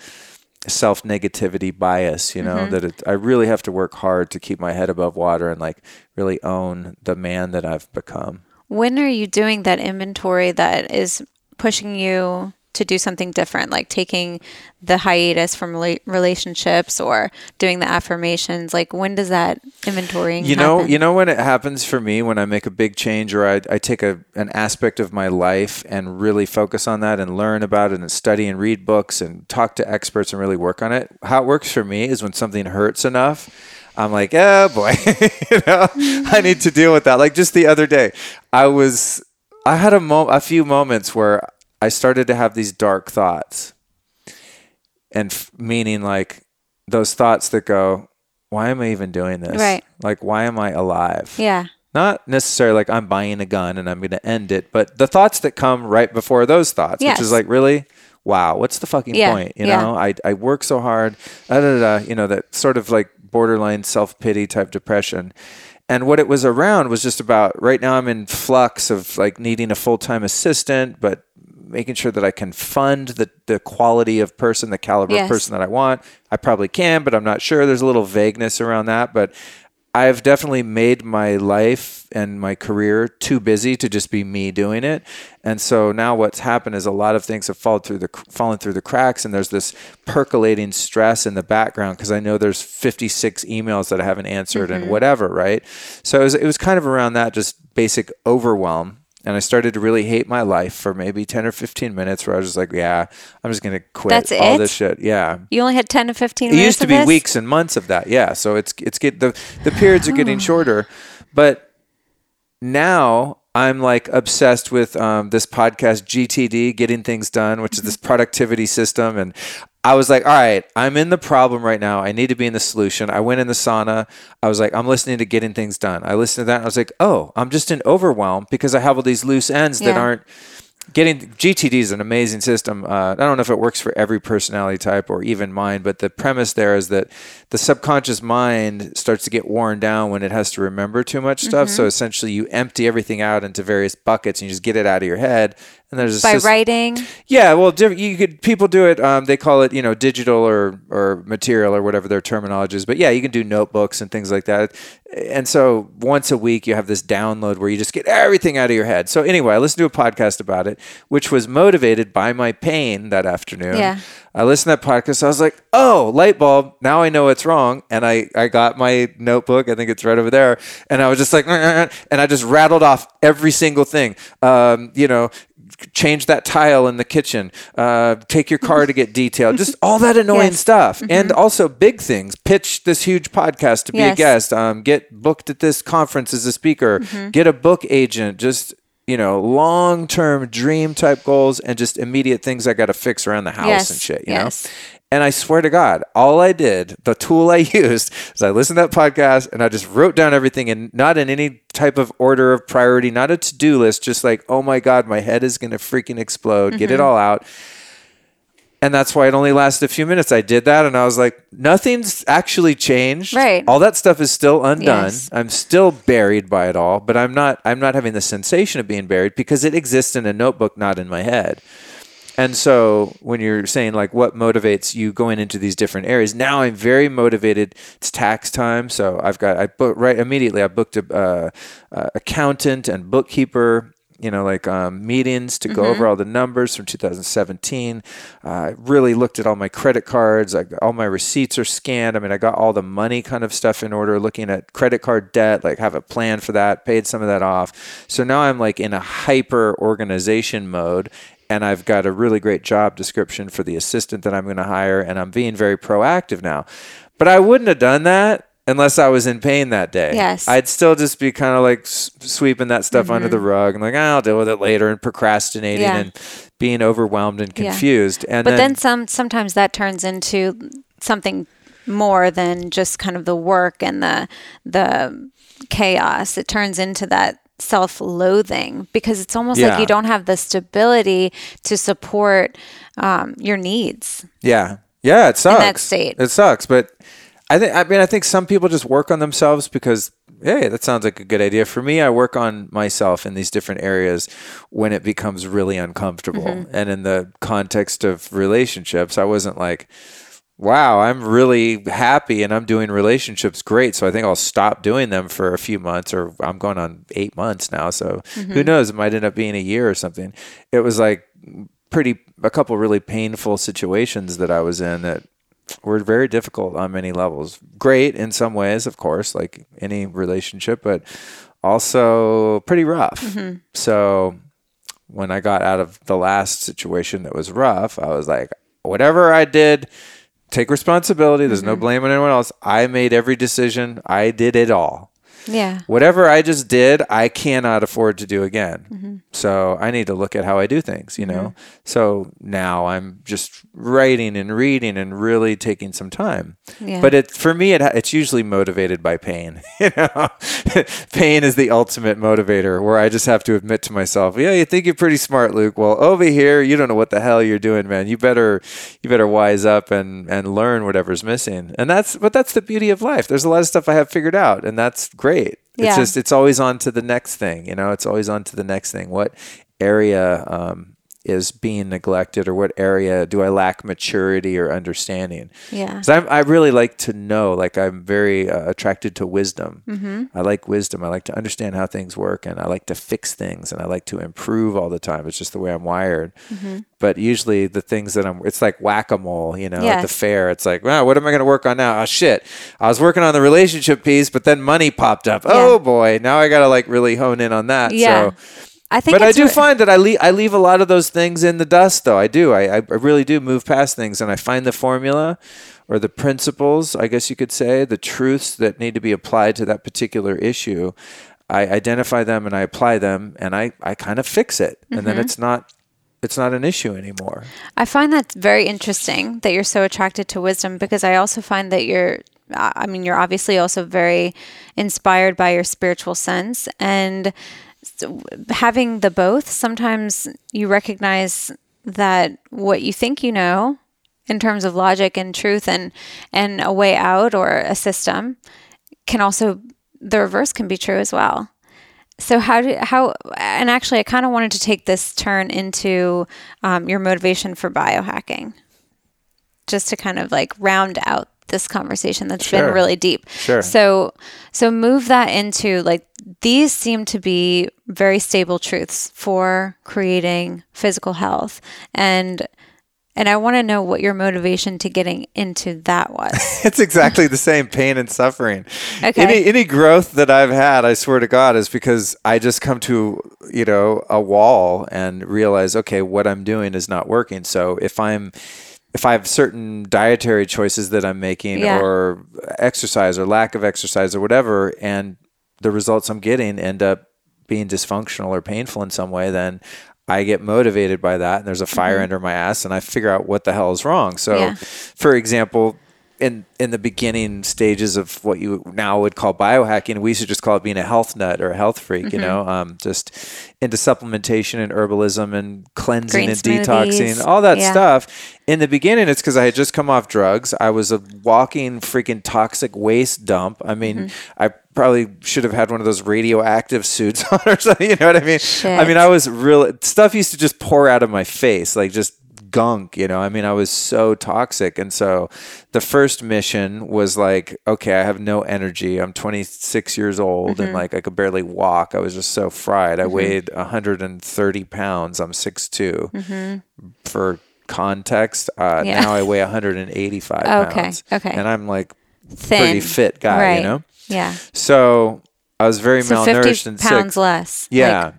self negativity bias, you know, Mm-hmm. that it, I really have to work hard to keep my head above water and like really own the man that I've become. When are you doing that inventory that is pushing you to do something different, like taking the hiatus from rela- relationships or doing the affirmations? Like, when does that inventorying You know, happen? you know when it happens for me when I make a big change or I, I take a an aspect of my life and really focus on that and learn about it and study and read books and talk to experts and really work on it. How it works for me is when something hurts enough, I'm like, oh boy, you know, I mm-hmm. need to deal with that. Like just the other day, I was I had a mo- a few moments where I started to have these dark thoughts, and f- meaning like those thoughts that go, why am I even doing this? Right. Like, why am I alive? yeah. Not necessarily like I'm buying a gun and I'm going to end it, but the thoughts that come right before those thoughts, Yes. which is like, really? Wow, what's the fucking Yeah, point? You yeah. know, I, I work so hard, da, da, da, da, you know, that sort of like borderline self pity type depression. And what it was around was just about right now I'm in flux of like needing a full time assistant, but making sure that I can fund the, the quality of person, the caliber Yes. of person that I want. I probably can, but I'm not sure. There's a little vagueness around that. But I've definitely made my life and my career too busy to just be me doing it. And so now what's happened is a lot of things have fallen through the fallen through the cracks and there's this percolating stress in the background because I know there's 56 emails that I haven't answered and mm-hmm. whatever, right? So it was, it was kind of around that just basic overwhelm and I started to really hate my life for maybe 10 or 15 minutes where I was just like, yeah, I'm just going to quit That's all it? this shit. Yeah. You only had 10 to 15 It used to be this? weeks and months of that. Yeah. So it's it's get the the periods are getting shorter, but now I'm like obsessed with um, this podcast GTD, getting things done, which is this Mm-hmm. productivity system, and I was like, all right, I'm in the problem right now. I need to be in the solution. I went in the sauna. I was like, I'm listening to getting things done. I listened to that. And I was like, oh, I'm just in overwhelm because I have all these loose ends that Yeah. aren't getting GTD is an amazing system. Uh, I don't know if it works for every personality type or even mine, but the premise there is that the subconscious mind starts to get worn down when it has to remember too much stuff. Mm-hmm. So essentially, you empty everything out into various buckets and you just get it out of your head. And there's By sys- writing? yeah, well, you could people do it. Um, they call it, you know, digital or or material or whatever their terminology is. But yeah, you can do notebooks and things like that. And so once a week, you have this download where you just get everything out of your head. So anyway, I listened to a podcast about it, which was motivated by my pain that afternoon. Yeah. I listened to that podcast. I was like, oh, light bulb. Now I know what's wrong. And I, I got my notebook. I think it's right over there. And I was just like, and I just rattled off every single thing. Um, you know, change that tile in the kitchen, uh, take your car to get detailed, just all that annoying Yes. stuff. And also big things. Pitch this huge podcast to be a guest. Um, get booked at this conference as a speaker. Get a book agent. Just you know, long term dream type goals and just immediate things I got to fix around the house Yes. and shit. You Yes. know. And I swear to God, all I did, the tool I used, is I listened to that podcast and I just wrote down everything and not in any type of order of priority, not a to do list, just like, oh my God, my head is going to freaking explode. Get Mm-hmm. it all out. And that's why it only lasted a few minutes. I did that and I was like, nothing's actually changed. Right. All that stuff is still undone. Yes. I'm still buried by it all, but I'm not I'm not having the sensation of being buried because it exists in a notebook, not in my head. And so when you're saying like what motivates you going into these different areas, now I'm very motivated. It's tax time, so I've got I booked right immediately. I booked a uh, uh, accountant and bookkeeper. You know, like um, meetings to go over all the numbers from 2017. Uh, I really looked at all my credit cards. I, all my receipts are scanned. I mean, I got all the money kind of stuff in order. Looking at credit card debt, like have a plan for that. Paid some of that off. So now I'm like in a hyper organization mode, and I've got a really great job description for the assistant that I'm going to hire, and I'm being very proactive now. But I wouldn't have done that unless I was in pain that day. Yes. I'd still just be kind of like s- sweeping that stuff under the rug and like, "Ah, I'll deal with it later, and procrastinating Yeah. and being overwhelmed and Yeah. confused. And But then, some sometimes that turns into something more than just kind of the work and the the chaos. It turns into that self-loathing because it's almost like you don't have the stability to support um, your needs. Yeah. Yeah, it sucks. that state. It sucks, but I think I mean I think some people just work on themselves because hey, that sounds like a good idea. For me, I work on myself in these different areas when it becomes really uncomfortable. Mm-hmm. And in the context of relationships, I wasn't like wow, I'm really happy and I'm doing relationships great. So I think I'll stop doing them for a few months or I'm going on eight months now. So Mm-hmm. who knows? It might end up being a year or something. It was like pretty, a couple really painful situations that I was in that were very difficult on many levels. Great in some ways, of course, like any relationship, but also pretty rough. So when I got out of the last situation that was rough, I was like, whatever I did, take responsibility. There's no mm-hmm. blame on anyone else. I made every decision. I did it all. Yeah. Whatever I just did, I cannot afford to do again. Mm-hmm. So I need to look at how I do things, you know? Mm-hmm. So now I'm just writing and reading and really taking some time. Yeah. But it for me, it, it's usually motivated by pain. You know, pain is the ultimate motivator. Where I just have to admit to myself, "Yeah, you think you're pretty smart, Luke. Well, over here, you don't know what the hell you're doing, man. You better, you better wise up and and learn whatever's missing." And that's, but that's the beauty of life. There's a lot of stuff I have figured out, and that's great. It's Yeah. just, it's always on to the next thing. You know, it's always on to the next thing. What area? Um, is being neglected or what area do I lack maturity or understanding? Yeah. 'Cause I'm, I really like to know, like I'm very uh, attracted to wisdom. Mm-hmm. I like wisdom. I like to understand how things work and I like to fix things and I like to improve all the time. It's just the way I'm wired. Mm-hmm. But usually the things that I'm, it's like whack-a-mole, you know, at the fair. It's like, wow, what am I going to work on now? Oh shit. I was working on the relationship piece, but then money popped up. Oh boy. Now I got to like really hone in on that. Yeah. So, I think but I do re- find that I leave I leave a lot of those things in the dust, though. I do. I, I really do move past things, and I find the formula or the principles, I guess you could say, the truths that need to be applied to that particular issue. I identify them and I apply them, and I I kind of fix it, and Mm-hmm. then it's not it's not an issue anymore. I find that very interesting that you're so attracted to wisdom because I also find that you're I mean you're obviously also very inspired by your spiritual sense and having the both sometimes you recognize that what you think you know in terms of logic and truth and and a way out or a system can also the reverse can be true as well. So how do how and actually I kind of wanted to take this turn into um, your motivation for biohacking, just to kind of like round out this conversation that's Sure. been really deep. Sure. So so move that into like these seem to be very stable truths for creating physical health and And I want to know what your motivation to getting into that was. it's exactly the same pain and suffering. Okay. Any any growth that I've had, I swear to God, is because I just come to you know a wall and realize, okay, what I'm doing is not working. So if I'm if I have certain dietary choices that I'm making, Yeah. or exercise, or lack of exercise, or whatever, and the results I'm getting end up being dysfunctional or painful in some way, then I get motivated by that, and there's a fire mm-hmm. under my ass, and I figure out what the hell is wrong. So, Yeah. for example, in in the beginning stages of what you now would call biohacking, we used to just call it being a health nut or a health freak. You know, um, just into supplementation and herbalism and cleansing Green and smoothies. detoxing, all that Yeah. stuff. In the beginning, it's because I had just come off drugs. I was a walking freaking toxic waste dump. I mean, Mm-hmm. I probably should have had one of those radioactive suits on or something. You know what I mean? I mean, I was real stuff used to just pour out of my face, like just gunk, you know. I mean, I was so toxic. And so the first mission was like, okay, I have no energy. I'm 26 years old and mm-hmm. like I could barely walk. I was just so fried. I mm-hmm. weighed 130 pounds. I'm 6'2. Mm-hmm. For context, uh, Yeah. now I weigh 185 Okay, pounds. okay. And I'm like Thin. pretty fit guy, right. you know? Yeah. So I was very So malnourished 50 and pounds sick. less. Yeah. Like,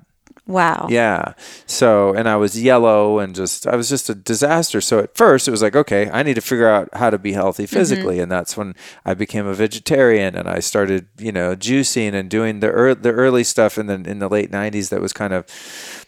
wow. Yeah. So, and I was yellow and just, I was just a disaster. So at first it was like, okay, I need to figure out how to be healthy physically. And that's when I became a vegetarian and I started, you know, juicing and doing the, ear the early stuff in the, in the late 90s that was kind of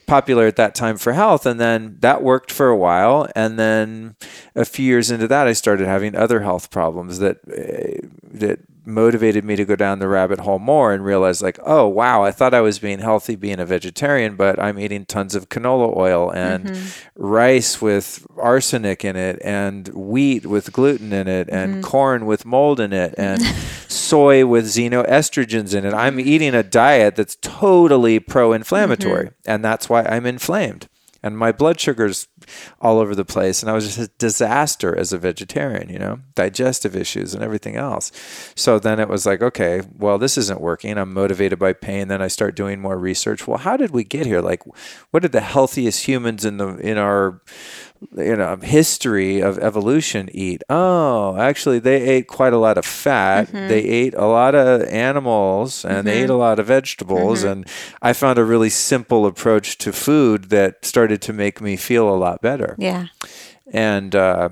popular at that time for health. And then that worked for a while. And then a few years into that, I started having other health problems that, uh, that motivated me to go down the rabbit hole more and realize like oh wow i thought i was being healthy being a vegetarian but i'm eating tons of canola oil and mm-hmm. rice with arsenic in it and wheat with gluten in it and mm-hmm. corn with mold in it and soy with xenoestrogens in it. I'm eating a diet that's totally pro-inflammatory mm-hmm. and that's why i'm inflamed and my blood sugar's all over the place and i was just a disaster as a vegetarian you know digestive issues and everything else. So then it was like okay well this isn't working. I'm motivated by pain. Then i start doing more research. Well how did we get here? Like what did the healthiest humans in the in our you know history of evolution eat. Oh actually they ate quite a lot of fat. They ate a lot of animals and they ate a lot of vegetables. And i found a really simple approach to food that started to make me feel a lot better. Yeah. and uh,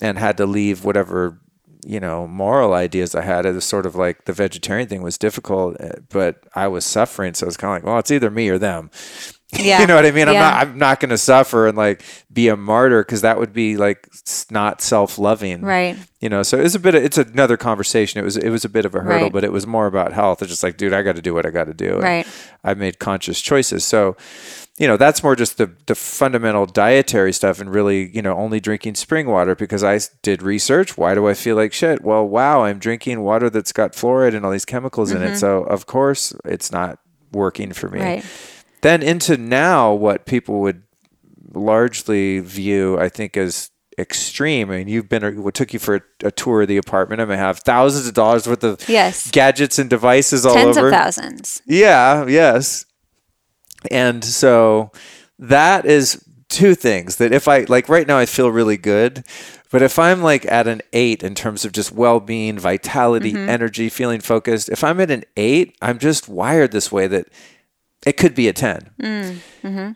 and had to leave whatever you know moral ideas I had. It was sort of like the vegetarian thing was difficult, uh, but I was suffering, so it's kind of like, well, it's either me or them. Yeah. you know what I mean? I'm Yeah. not I'm not going to suffer and like be a martyr because that would be like not self loving, Right. You know, so it's a bit. Of, it's another conversation. It was it was a bit of a hurdle, Right. but it was more about health. It's just like, dude, I got to do what I got to do. And Right. I made conscious choices. So, you know, that's more just the the fundamental dietary stuff, and really, you know, only drinking spring water because I did research. Why do I feel like shit? Well, wow, I'm drinking water that's got fluoride and all these chemicals in it. Mm-hmm. So of course, it's not working for me. Right. Then into now, what people would largely view, I think, as extreme. I mean, you've been, what took you for a, a tour of the apartment? I mean, have thousands of dollars worth of Yes. gadgets and devices all Tens over. of thousands. Yeah, yes. And so that is two things that if I like right now I feel really good, but if I'm like at an 8 in terms of just well-being, vitality, mm-hmm. energy, feeling focused, if I'm at an 8, I'm just wired this way that it could be a 10. Mm, mm-hmm.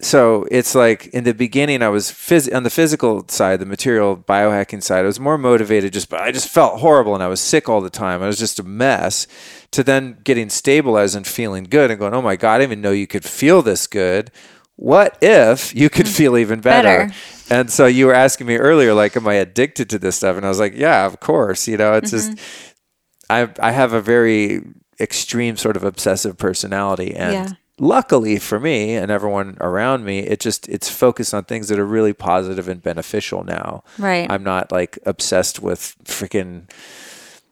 So it's like in the beginning, I was phys- on the physical side, the material biohacking side. I was more motivated, just but I just felt horrible and I was sick all the time. I was just a mess. To then getting stabilized and feeling good and going, oh my god, I didn't even know you could feel this good. What if you could mm. feel even better? Better. And so you were asking me earlier, like, am I addicted to this stuff? And I was like, yeah, of course. You know, it's just mm-hmm. I I have a very extreme sort of obsessive personality and Yeah. luckily for me and everyone around me it just it's focused on things that are really positive and beneficial now. Right. I'm not like obsessed with freaking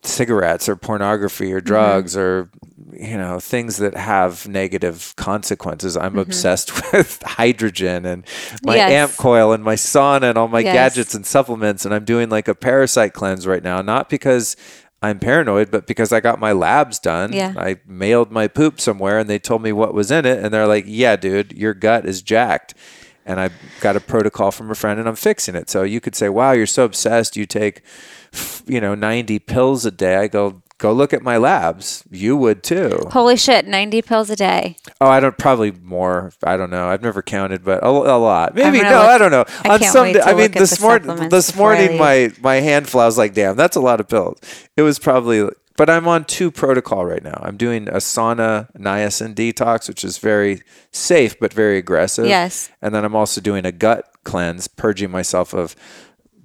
cigarettes or pornography Mm-hmm. or drugs or you know things that have negative consequences i'm obsessed with hydrogen and my Mm-hmm. Yes. amp coil and my sauna and all my Yes. gadgets and supplements and i'm doing like a parasite cleanse right now not because i'm paranoid but because i got my labs done Yeah. i mailed my poop somewhere and they told me what was in it and they're like yeah dude your gut is jacked and I got a protocol from a friend and I'm fixing it. So you could say, wow, you're so obsessed. You take, you know, 90 pills a day. I go, go look at my labs. You would too. Holy shit, 90 pills a day. Oh, I don't, probably more. I don't know. I've never counted, but a, a lot. Maybe, no, look- I don't know. I can't wait to I mean, look at this the morning, this morning, my, my handful, I was like, damn, that's a lot of pills. It was probably, but I'm on two protocol right now. I'm doing a sauna niacin detox, which is very safe, but very aggressive. Yes. And then I'm also doing a gut cleanse, purging myself of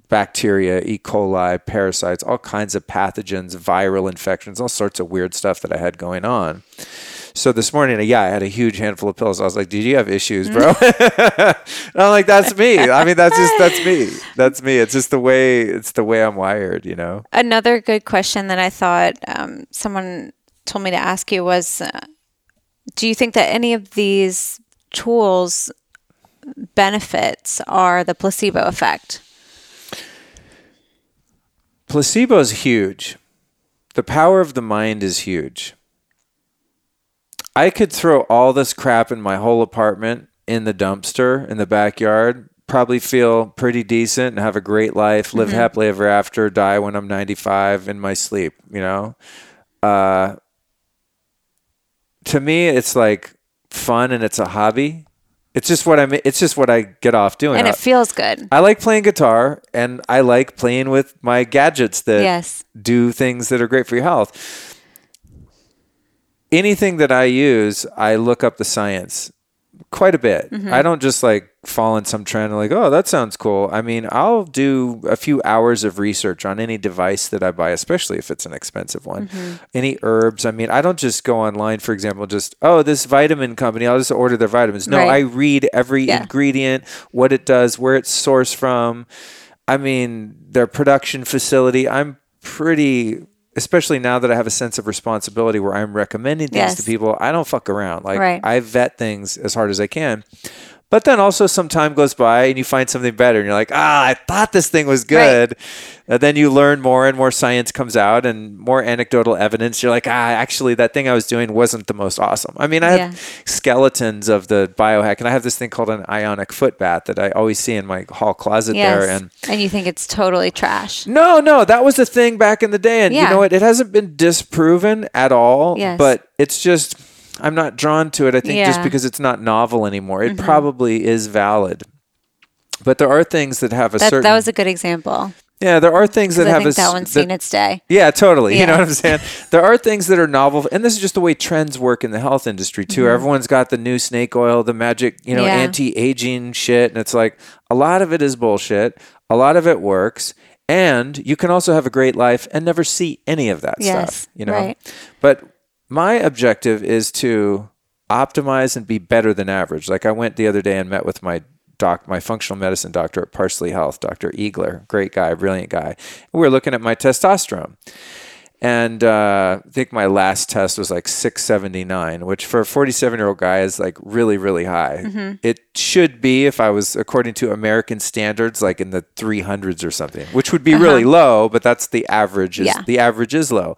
bacteria, E. coli, parasites, all kinds of pathogens, viral infections, all sorts of weird stuff that I had going on. So this morning, yeah, I had a huge handful of pills. I was like, "Did you have issues, bro?" and I'm like, "That's me. I mean, that's just that's me. That's me. It's just the way it's the way I'm wired, you know." Another good question that I thought um, someone told me to ask you was uh, Do you think that any of these tools benefits are the placebo effect? Placebo is huge. The power of the mind is huge. I could throw all this crap in my whole apartment in the dumpster in the backyard, probably feel pretty decent and have a great life, live happily ever after, die when I'm 95 in my sleep, you know? Uh, to me, it's like fun and it's a hobby. It's just what I'm, it's just what I get off doing. And it feels good. I like playing guitar and I like playing with my gadgets that Yes. do things that are great for your health. Anything that I use, I look up the science quite a bit. Mm-hmm. I don't just like fall in some trend like, oh, that sounds cool. I mean, I'll do a few hours of research on any device that I buy, especially if it's an expensive one. Mm-hmm. Any herbs. I mean, I don't just go online, for example, just, oh, this vitamin company, I'll just order their vitamins. No, Right. I read every Yeah. ingredient, what it does, where it's sourced from. I mean, their production facility. I'm pretty, especially now that I have a sense of responsibility where I'm recommending things to people. I don't fuck around. Like Right. I vet things as hard as I can. But then also some time goes by and you find something better and you're like, ah, I thought this thing was good. And then you learn more and more science comes out and more anecdotal evidence. You're like, ah, actually that thing I was doing wasn't the most awesome. I mean, I have skeletons of the biohack and I have this thing called an ionic foot bath that I always see in my hall closet Yes. there. And and you think it's totally trash. no, no, that was the thing back in the day. And you know what? It hasn't been disproven at all. Yes. But it's just, I'm not drawn to it. I think just Yeah. Mm-hmm. because it's not novel anymore. It probably is valid. But there are things that have a That, certain. that was a good example. yeah, there are things that I have think a. that one's seen its day. yeah, totally. You know what I'm saying? There are things that are novel, and this is just the way trends work in the health industry too. Everyone's got the new snake oil, the magic, you know, Mm-hmm. Yeah. anti-aging shit, and it's like a lot of it is bullshit. A lot of it works, and you can also have a great life and never see any of that Yes, stuff. You know, right. but my objective is to optimize and be better than average. Like I went the other day and met with my doc, my functional medicine doctor at Parsley Health, Dr. Eagler, great guy, brilliant guy. We were looking at my testosterone. And uh, I think my last test was like 679, which for a 47 year old guy is like really, really high. Mm-hmm. It should be, if I was according to American standards, like in the 300s or something, which would be really low, but that's the average. Is, Uh-huh. Yeah. The average is low.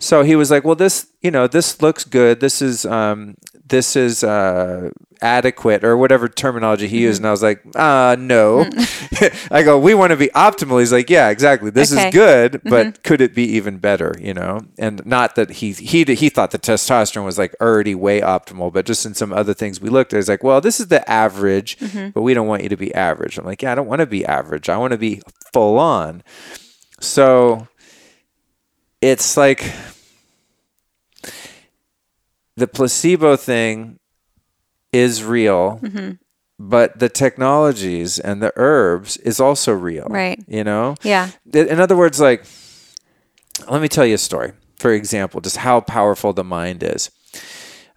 So he was like, "Well, this, you know, this looks good. This is, um, this is uh, adequate, or whatever terminology he Mm-hmm. used." And I was like, "Uh, no." I go, "We want to be optimal." He's like, "Yeah, exactly. This Okay. is good, but could it be even better?" You know, and not that he he he thought the testosterone was like already way optimal, but just in some other things we looked at, he's like, "Well, this is the average, but we don't want you to be average." I'm like, "Yeah, I don't want to be average. I want to be full on." So it's like the placebo thing is real, Mm-hmm. but the technologies and the herbs is also real. Right. You know? Yeah. In in other words, like, let me tell you a story. For example, just how powerful the mind is.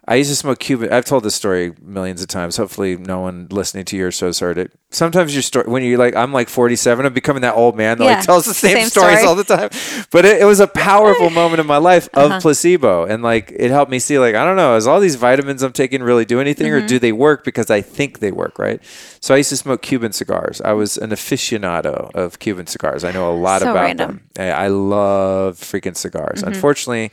I used to smoke Cuban. I've told this story millions of times. Hopefully, no one listening to your show's heard it. Sometimes your story, when you're like, I'm like 47, I'm becoming that old man that Yeah, like tells the same, same stories story. all the time. But it, it was a powerful moment in my life of placebo, and like it helped me see, like, I don't know, is all these vitamins I'm taking really do anything, Mm-hmm. or do they work because I think they work, right? So I used to smoke Cuban cigars. I was an aficionado of Cuban cigars. I know a lot So about random. them. I, I love freaking cigars. Mm-hmm. Unfortunately,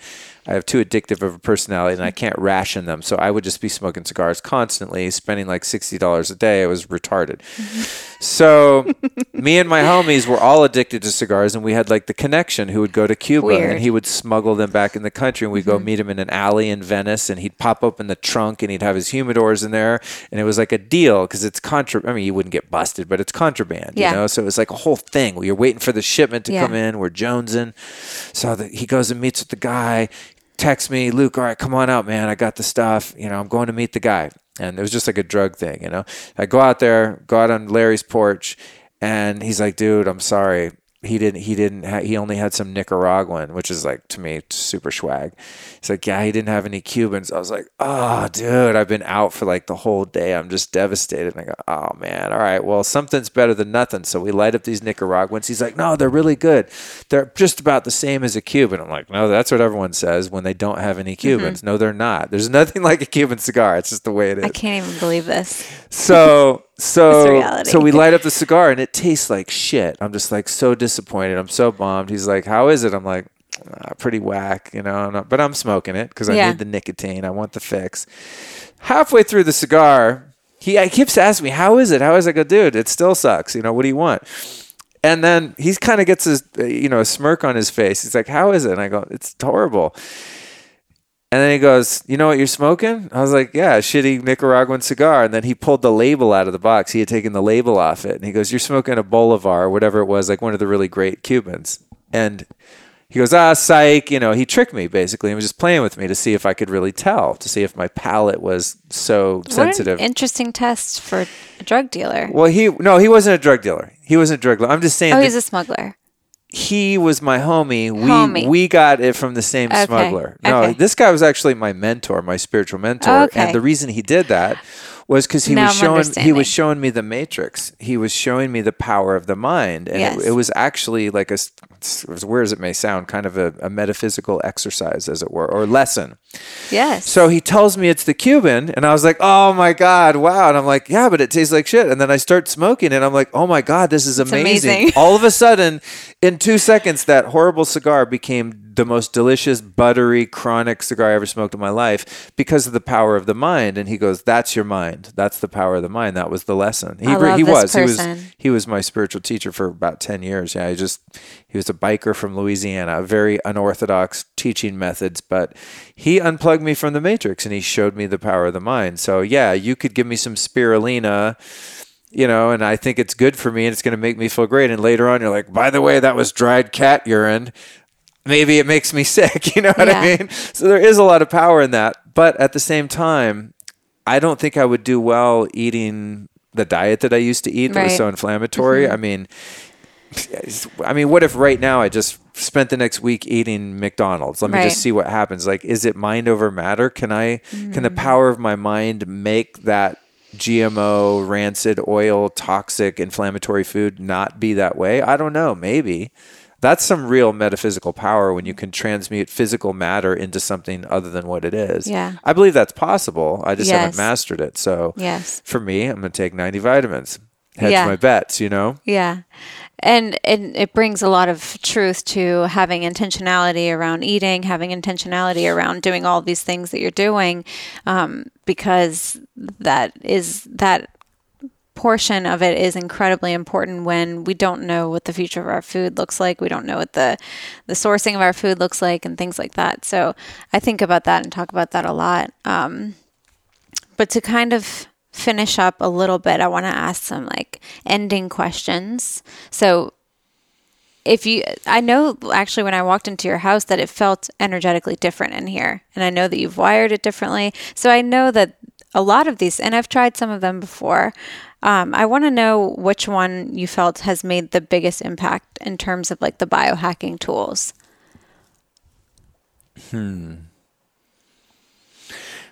I have too addictive of a personality and I can't ration them. So I would just be smoking cigars constantly, spending like $60 a day. I was retarded. So me and my homies were all addicted to cigars and we had like the connection who would go to Cuba Weird. Mm-hmm. and he would smuggle them back in the country and we'd go meet him in an alley in Venice and he'd pop open the trunk and he'd have his humidors in there and it was like a deal because it's contra I mean you wouldn't get busted but it's contraband Yeah. you know so it was like a whole thing you're waiting for the shipment to Yeah. come in we're jonesing so the, he goes and meets with the guy texts me Luke all right come on out man. I got the stuff. You know I'm going to meet the guy. And it was just like a drug thing you know? I go out there go out on Larry's porch and he's like dude I'm sorry he didn't he didn't ha- he only had some Nicaraguan which is like to me super swag. He's like yeah he didn't have any Cubans. I was like oh dude I've been out for like the whole day. I'm just devastated. And I go oh man. All right. Well something's better than nothing. So we light up these Nicaraguans. He's like no they're really good. They're just about the same as a Cuban. I'm like no that's what everyone says when they don't have any mm-hmm. Cubans. No they're not. There's nothing like a Cuban cigar. It's just the way it is. I can't even believe this. so so so we light up the cigar and it tastes like shit. I'm just like so disappointed. I'm so bummed. He's like, "How is it?" I'm like, "Ah, "Pretty whack," you know. But I'm smoking it because I Yeah. need the nicotine. I want the fix. Halfway through the cigar, he, he keeps asking me, "How is it? How is it?" I go, "Dude, it still sucks. You know, what do you want?" And then he kind of gets his, you know, a smirk on his face. He's like, "How is it?" And I go, "It's horrible." And then he goes, "You know what you're smoking?" I was like, "Yeah, a shitty Nicaraguan cigar." And then he pulled the label out of the box. He had taken the label off it, and he goes, "You're smoking a Bolivar, whatever it was, like one of the really great Cubans." And he goes, "Ah, psych!" You know, he tricked me basically. He was just playing with me to see if I could really tell, to see if my palate was so sensitive. What an interesting test for a drug dealer. well, he no, he wasn't a drug dealer. He wasn't a drug dealer. I'm just saying. Oh, that- he's a smuggler. He was my homie. We Homie. we got it from the same Okay. smuggler. No, Okay. this guy was actually my mentor, my spiritual mentor. Okay. And the reason he did that was because he Now was I'm showing he was showing me the matrix. He was showing me the power of the mind, and Yes. it, it was actually like a as weird as it may sound, kind of a, a metaphysical exercise, as it were, or lesson. Yes. So he tells me it's the Cuban, and I was like, "Oh my god, wow!" And I'm like, "Yeah, but it tastes like shit." And then I start smoking, and I'm like, "Oh my god, this is amazing!" amazing. All of a sudden, in two seconds, that horrible cigar became the most delicious, buttery, chronic cigar I ever smoked in my life because of the power of the mind. And he goes, "That's your mind. That's the power of the mind." That was the lesson. He I he was he was he was my spiritual teacher for about 10 years. Yeah, he just he was a biker from Louisiana, very unorthodox teaching methods, but he unplugged me from the matrix and he showed me the power of the mind. So, yeah, you could give me some spirulina, you know, and I think it's good for me and it's going to make me feel great and later on you're like, "By the way, that was dried cat urine." Maybe it makes me sick, you know what I mean? So there is a lot of power in that, but at the same time, I don't think I would do well eating the diet that I used to eat that was Right. Mm-hmm. so inflammatory. I mean, I mean, what if right now I just spent the next week eating McDonald's? Let me Right. just see what happens. Like, is it mind over matter? Can I, can the power of my mind make that GMO, rancid oil, toxic, inflammatory food not be that way? I don't know. Maybe. That's some real metaphysical power when you can transmute physical matter into something other than what it is. Yeah. I believe that's possible. I just haven't mastered it. So Yes. for me, I'm going to take 90 vitamins. Hedge Yeah. my bets, you know? Yeah. And, and it brings a lot of truth to having intentionality around eating, having intentionality around doing all these things that you're doing, um, because that is that portion of it is incredibly important when we don't know what the future of our food looks like. We don't know what the the sourcing of our food looks like and things like that. So I think about that and talk about that a lot. Um, but to kind of finish up a little bit, I want to ask some like ending questions. So if you I know actually when I walked into your house that it felt energetically different in here. And I know that you've wired it differently. So I know that a lot of these and I've tried some of them before. Um, I want to know which one you felt has made the biggest impact in terms of like the biohacking tools. Hmm.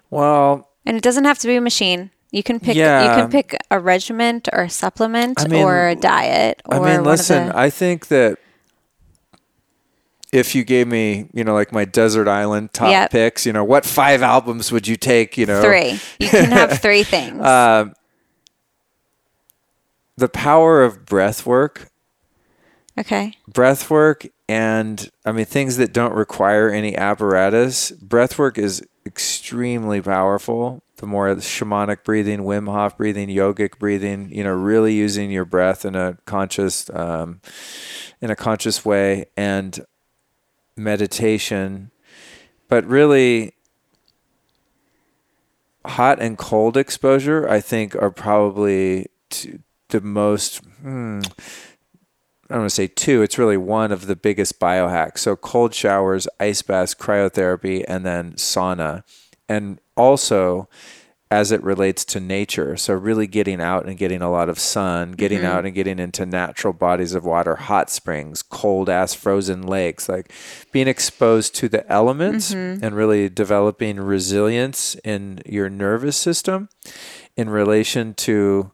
Well, And it doesn't have to be a machine. You can pick Yeah. you can pick a regiment or a supplement I mean- or a diet or I mean, listen, the, I think that if you gave me, you know, like my desert island top Yep. picks, you know, what five albums would you take, you know? three. You can have three things. Uh, the power of breath work okay. breath work and I mean things that don't require any apparatus. Breath work is extremely powerful. The more shamanic breathing, Wim Hof breathing, yogic breathing, you know, really using your breath in a conscious, um, in a conscious way, and meditation. But really, hot and cold exposure, I think, are probably t- the most. Hmm, I don't want to say two, it's really one of the biggest biohacks. So, cold showers, ice baths, cryotherapy, and then sauna. And also, as it relates to nature. So, really getting out and getting a lot of sun, getting Mm-hmm. out and getting into natural bodies of water, hot springs, cold ass frozen lakes, like being exposed to the elements Mm-hmm. and really developing resilience in your nervous system in relation to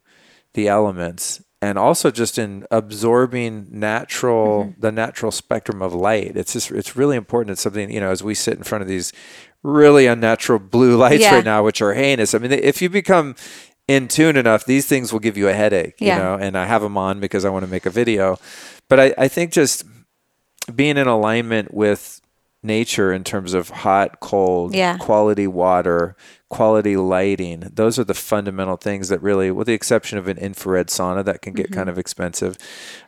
the elements and also just in absorbing natural Mm-hmm. the natural spectrum of light it's just it's really important it's something you know as we sit in front of these really unnatural blue lights Yeah. right now which are heinous i mean if you become in tune enough these things will give you a headache Yeah. you know and i have them on because i want to make a video but i, I think just being in alignment with nature in terms of hot cold Yeah. quality water quality lighting those are the fundamental things that really with the exception of an infrared sauna that can get kind of expensive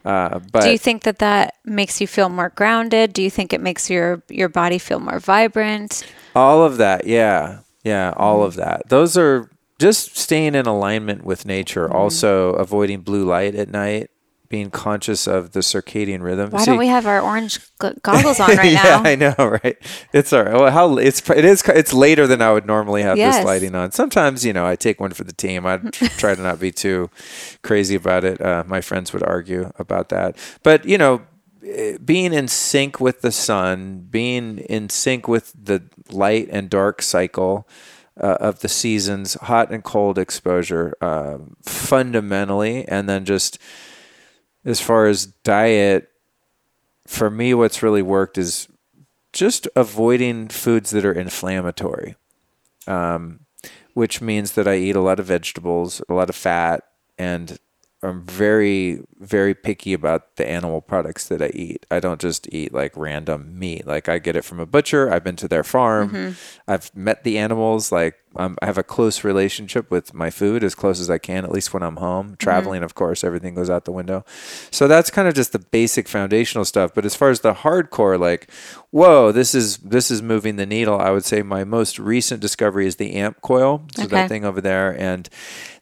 uh, but Mm-hmm. Do you think that that makes you feel more grounded? Do you think it makes your your body feel more vibrant? all of that yeah yeah all Mm-hmm. of that those are just staying in alignment with nature Mm-hmm. also avoiding blue light at night being conscious of the circadian rhythm Why See- don't we have our orange goggles on right yeah, now? I know, right? It's all right. Well, how it's it is it's later than I would normally have Yes. this lighting on. Sometimes, you know, I take one for the team. I try to not be too crazy about it. Uh, my friends would argue about that, but you know, eh, being in sync with the sun, being in sync with the light and dark cycle. Uh, of the seasons, hot and cold exposure, um, fundamentally, and then just as far as diet, for me, what's really worked is just avoiding foods that are inflammatory, um, which means that I eat a lot of vegetables, a lot of fat, and I'm very, very picky about the animal products that I eat. I don't just eat like random meat. Like I get it from a butcher. I've been to their farm. I've met the animals. Like um, I have a close relationship with my food, as close as I can, at least when I'm home. Traveling, of course, everything goes out the window. So that's kind of just the basic foundational stuff. But as far as the hardcore, like, whoa, this is this is moving the needle. I would say my most recent discovery is the amp coil. So Okay. that thing over there, and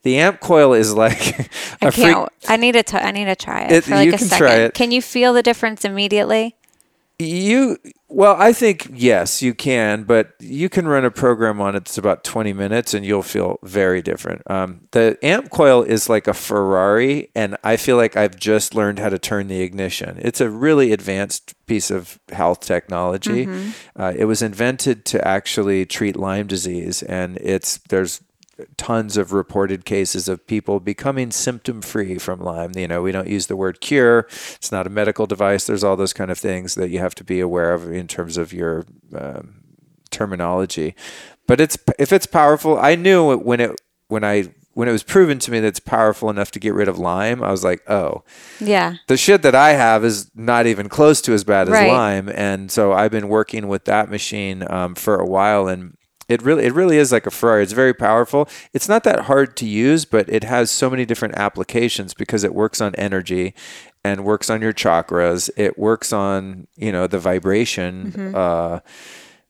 the amp coil is like I can't. I need to. T- I need to try it, It- for like you a can second. try it. Can you feel the difference immediately? You well, I think yes, you can, but you can run a program on it that's about twenty minutes, and you'll feel very different. Um, the amp coil is like a Ferrari, and I feel like I've just learned how to turn the ignition. It's a really advanced piece of health technology. Uh, it was invented to actually treat Lyme disease, and it's there's tons of reported cases of people becoming symptom free from Lyme. You know, we don't use the word cure. It's not a medical device. There's all those kind of things that you have to be aware of in terms of your um, terminology. But it's if it's powerful, I knew it when it when I when it was proven to me that it's powerful enough to get rid of Lyme. I was like, oh, Yeah. the shit that I have is not even close to as bad as Right. Lyme, and so I've been working with that machine um, for a while, and it really it really is like a Ferrari. It's very powerful. It's not that hard to use, but it has so many different applications because it works on energy and works on your chakras. It works on you know the vibration. Uh,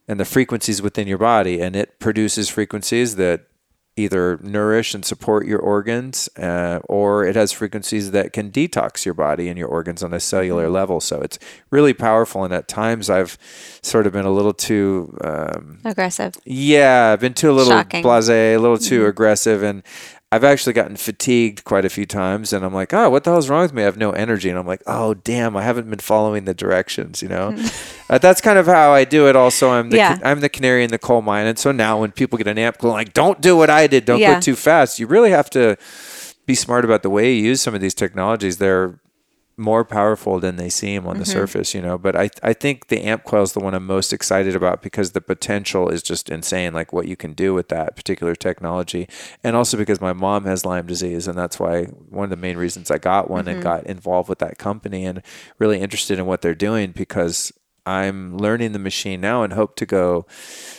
and the frequencies within your body, and it produces frequencies that either nourish and support your organs, uh, or it has frequencies that can detox your body and your organs on a cellular level. So it's really powerful. And at times, I've sort of been a little too, um, Aggressive. yeah, I've been too a little Shocking. blasé, a little too aggressive, and I've actually gotten fatigued quite a few times. And I'm like, oh, what the hell's wrong with me? I have no energy. And I'm like, oh, damn, I haven't been following the directions. You know, uh, that's kind of how I do it. Also, I'm the Yeah. I'm the canary in the coal mine, and so now when people get an amp, going like, don't do what I did, don't Yeah. go too fast. You really have to be smart about the way you use some of these technologies. They're more powerful than they seem on the mm-hmm. surface, you know. But I I think the amp coil is the one I'm most excited about because the potential is just insane, like what you can do with that particular technology, and also because my mom has Lyme disease, and that's why one of the main reasons I got one and mm-hmm. got involved with that company and really interested in what they're doing because I'm learning the machine now and hope to go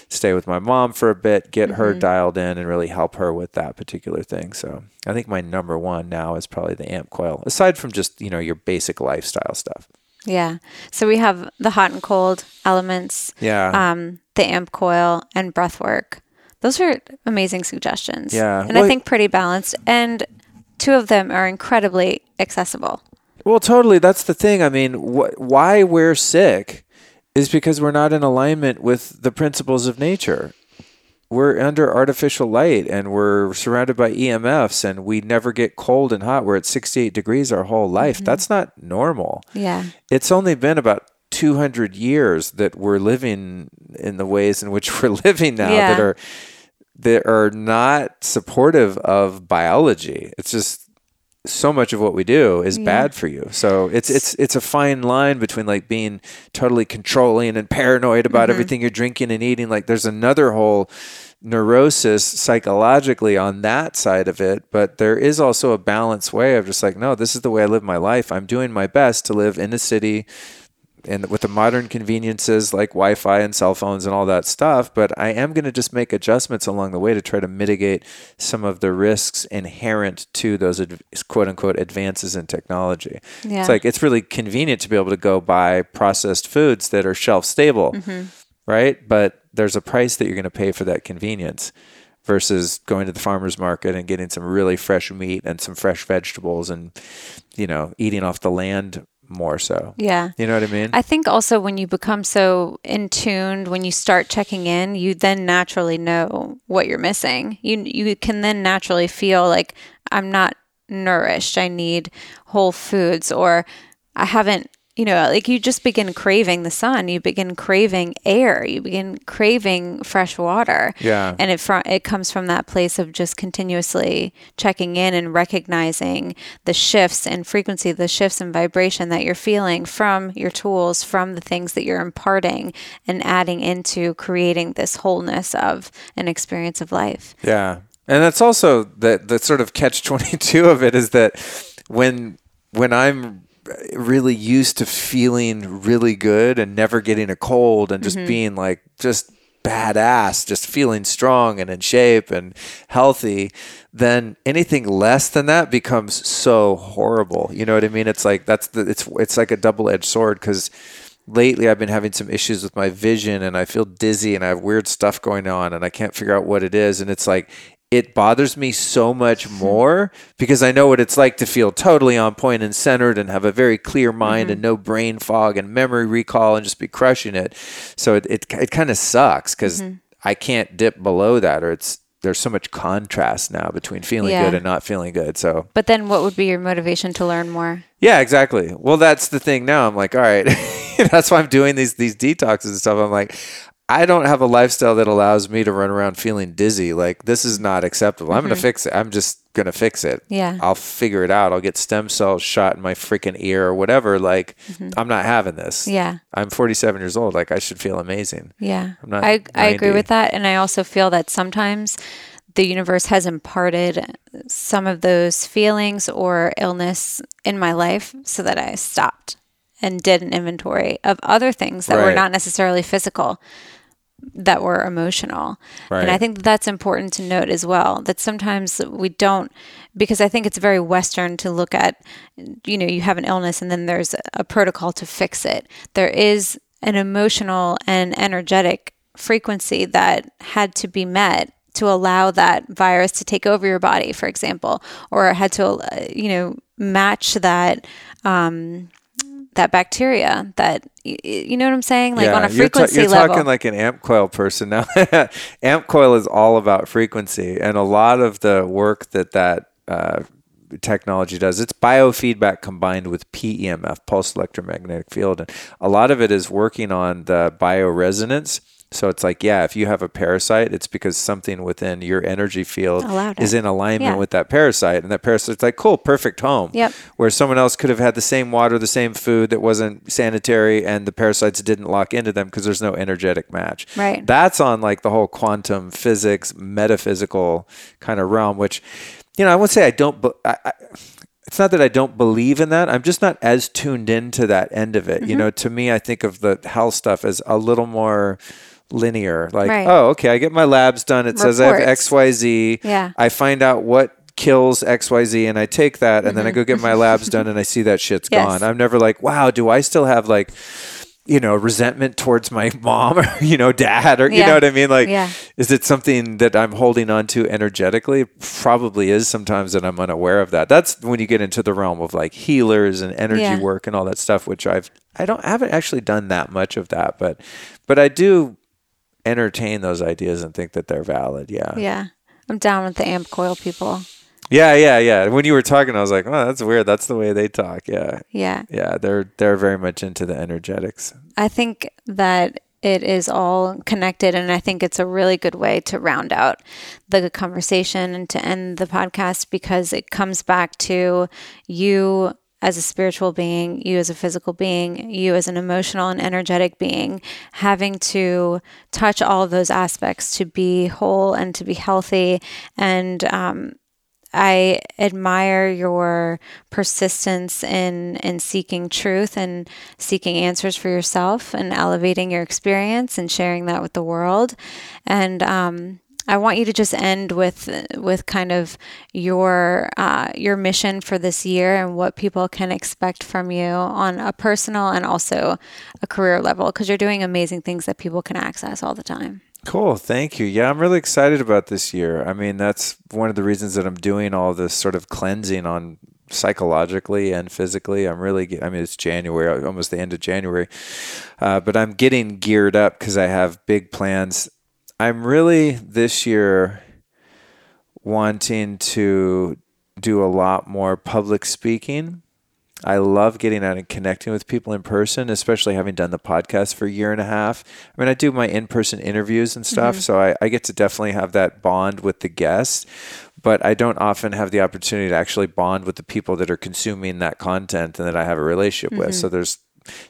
stay with my mom for a bit, get her dialed in, and really help her with that particular thing. So I think my number one now is probably the amp coil, aside from just you know your basic lifestyle stuff. Yeah. So we have the hot and cold elements, Yeah. um, the amp coil, and breath work. Those are amazing suggestions. Yeah. And I think pretty balanced. And two of them are incredibly accessible. Well, totally. That's the thing. I mean, wh- why we're sick is because we're not in alignment with the principles of nature. We're under artificial light and we're surrounded by EMFs and we never get cold and hot. We're at 68 degrees our whole life. Mm-hmm. That's not normal. Yeah. It's only been about 200 years that we're living in the ways in which we're living now Yeah. that are that are not supportive of biology. It's just so much of what we do is bad for you. So it's it's it's a fine line between like being totally controlling and paranoid about mm-hmm. everything you're drinking and eating. Like there's another whole neurosis psychologically on that side of it, but there is also a balanced way of just like, no, this is the way I live my life. I'm doing my best to live in a city and with the modern conveniences like Wi-Fi and cell phones and all that stuff, but I am going to just make adjustments along the way to try to mitigate some of the risks inherent to those ad- quote unquote advances in technology. Yeah. It's like it's really convenient to be able to go buy processed foods that are shelf stable, mm-hmm. right? But there's a price that you're going to pay for that convenience versus going to the farmer's market and getting some really fresh meat and some fresh vegetables and you know, eating off the land more so. Yeah. You know what I mean? I think also when you become so in tuned, when you start checking in, you then naturally know what you're missing. You you can then naturally feel like I'm not nourished. I need whole foods, or I haven't. You know, like you just begin craving the sun. You begin craving air. You begin craving fresh water. Yeah. and it fr- it comes from that place of just continuously checking in and recognizing the shifts in frequency, the shifts in vibration that you're feeling from your tools, from the things that you're imparting and adding into creating this wholeness of an experience of life. Yeah. And that's also the the sort of catch 22 of it is that when when I'm really used to feeling really good and never getting a cold and just mm-hmm. being like just badass, just feeling strong and in shape and healthy, then anything less than that becomes so horrible. You know what I mean? It's like that's the it's it's like a double-edged sword cuz lately I've been having some issues with my vision and I feel dizzy and I have weird stuff going on and I can't figure out what it is and it's like it bothers me so much hmm. more because I know what it's like to feel totally on point and centered and have a very clear mind and mm-hmm. no brain fog and memory recall and just be crushing it. So it it, it kind of sucks because mm-hmm. I can't dip below that or it's there's so much contrast now between feeling Yeah. good and not feeling good. So But then what would be your motivation to learn more? yeah, exactly. Well, that's the thing now. I'm like, all right, that's why I'm doing these these detoxes and stuff. I'm like, I don't have a lifestyle that allows me to run around feeling dizzy. Like this is not acceptable. I'm gonna mm-hmm. fix it. I'm just gonna fix it. Yeah. I'll figure it out. I'll get stem cells shot in my freaking ear or whatever. Like mm-hmm. I'm not having this. Yeah. I'm 47 years old. Like I should feel amazing. Yeah. I'm not I, I agree with that. And I also feel that sometimes the universe has imparted some of those feelings or illness in my life so that I stopped and did an inventory of other things that were not necessarily physical that were emotional. And I think that's important to note as well that sometimes we don't because I think it's very western to look at you know you have an illness and then there's a protocol to fix it. There is an emotional and energetic frequency that had to be met to allow that virus to take over your body for example or had to uh, you know match that um that bacteria that you know what I'm saying like on a you're ta- frequency you're level talking like an AmpCoil person now. AmpCoil is all about frequency, and a lot of the work that that uh, technology does, it's biofeedback combined with PEMF, pulse electromagnetic field, and a lot of it is working on the bioresonance. So it's like, yeah, if you have a parasite, it's because something within your energy field is in alignment Yeah. with that parasite. And that parasite's like, cool, perfect home. Yep. Where someone else could have had the same water, the same food that wasn't sanitary, and the parasites didn't lock into them because there's no energetic match. Right. That's on like the whole quantum physics, metaphysical kind of realm, which, you know, I won't say I don't, but I, I, it's not that I don't believe in that. I'm just not as tuned into that end of it. Mm-hmm. You know, to me, I think of the health stuff as a little more linear. Like, Right. oh, okay, I get my labs done. It says I have XYZ. Yeah. I find out what kills XYZ and I take that and then I go get my labs done and I see that shit's Mm-hmm. Yes. gone. I'm never like, wow, do I still have like, you know, resentment towards my mom or, you know, dad or, you know what I mean? Like, Yeah. is it something that I'm holding on to energetically? Probably is sometimes that I'm unaware of that. That's when you get into the realm of like healers and energy Yeah. work and all that stuff, which I've, I don't, I haven't actually done that much of that, but, but I do entertain those ideas and think that they're valid. Yeah. Yeah. I'm down with the AmpCoil people. Yeah, yeah, yeah. When you were talking, I was like, "Oh, that's weird. That's the way they talk." Yeah, Yeah. yeah. They're they're very much into the energetics. I think that it is all connected, and I think it's a really good way to round out the conversation and to end the podcast because it comes back to you as a spiritual being, you as a physical being, you as an emotional and energetic being, having to touch all of those aspects to be whole and to be healthy. And um, I admire your persistence in in seeking truth and seeking answers for yourself and elevating your experience and sharing that with the world. And um, I want you to just end with with kind of your uh, your mission for this year and what people can expect from you on a personal and also a career level because you're doing amazing things that people can access all the time. Cool. Thank you. Yeah, I'm really excited about this year. I mean, that's one of the reasons that I'm doing all this sort of cleansing on psychologically and physically. I'm really, I mean, it's January, almost the end of January, uh, but I'm getting geared up because I have big plans. I'm really this year wanting to do a lot more public speaking. I love getting out and connecting with people in person, especially having done the podcast for a year and a half. I mean, I do my in person interviews and stuff, mm-hmm. so I, I get to definitely have that bond with the guests, but I don't often have the opportunity to actually bond with the people that are consuming that content and that I have a relationship with. Mm-hmm. So there's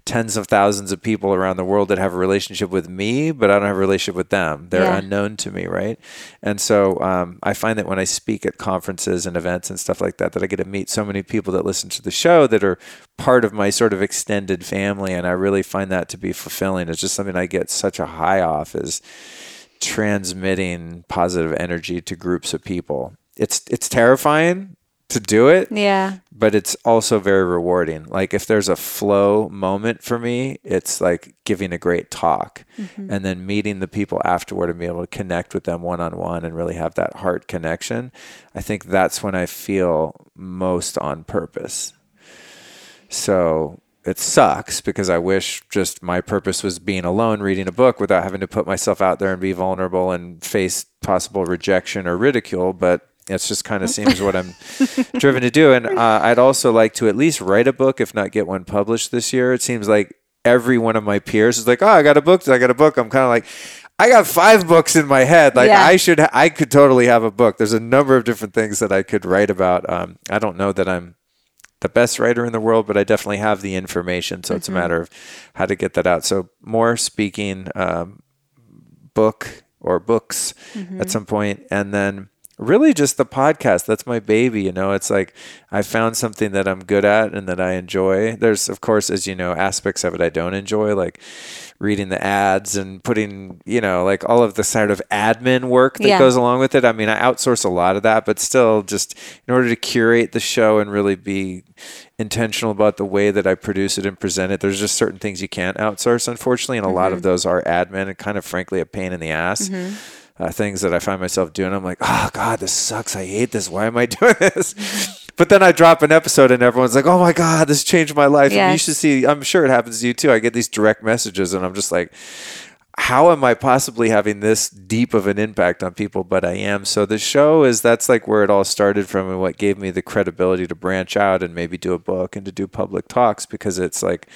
tens of thousands of people around the world that have a relationship with me, but I don't have a relationship with them. They're Yeah. unknown to me, right? And so um, I find that when I speak at conferences and events and stuff like that, that I get to meet so many people that listen to the show that are part of my sort of extended family, and I really find that to be fulfilling. It's just something I get such a high off is transmitting positive energy to groups of people. It's it's terrifying to do it Yeah. but it's also very rewarding. Like if there's a flow moment for me, it's like giving a great talk mm-hmm. and then meeting the people afterward and being able to connect with them one on one and really have that heart connection. I think that's when I feel most on purpose. So it sucks because I wish just my purpose was being alone reading a book without having to put myself out there and be vulnerable and face possible rejection or ridicule. But it's just kind of seems what I'm driven to do. And uh, I'd also like to at least write a book, if not get one published this year. It seems like every one of my peers is like, oh, I got a book. I got a book. I'm kind of like, I got five books in my head. Like Yeah. I should, ha- I could totally have a book. There's a number of different things that I could write about. Um, I don't know that I'm the best writer in the world, but I definitely have the information. So it's a matter of how to get that out. So more speaking, um, book or books at some point, and then really just the podcast. That's my baby. You know, it's like I found something that I'm good at and that I enjoy. There's, of course, as you know, aspects of it I don't enjoy, like reading the ads and putting, you know, like all of the sort of admin work that Yeah. goes along with it. I mean, I outsource a lot of that, but still, just in order to curate the show and really be intentional about the way that I produce it and present it, there's just certain things you can't outsource, unfortunately, and a lot of mm-hmm. those are admin and kind of, frankly, a pain in the ass. Mm-hmm. Uh, things that I find myself doing, I'm like, oh God, this sucks. I hate this. Why am I doing this? But then I drop an episode and everyone's like, oh my God, this changed my life. And you should see, I'm sure it happens to you too. I get these direct messages and I'm just like, how am I possibly having this deep of an impact on people? But I am. So the show is that's like where it all started from and what gave me the credibility to branch out and maybe do a book and to do public talks because it's like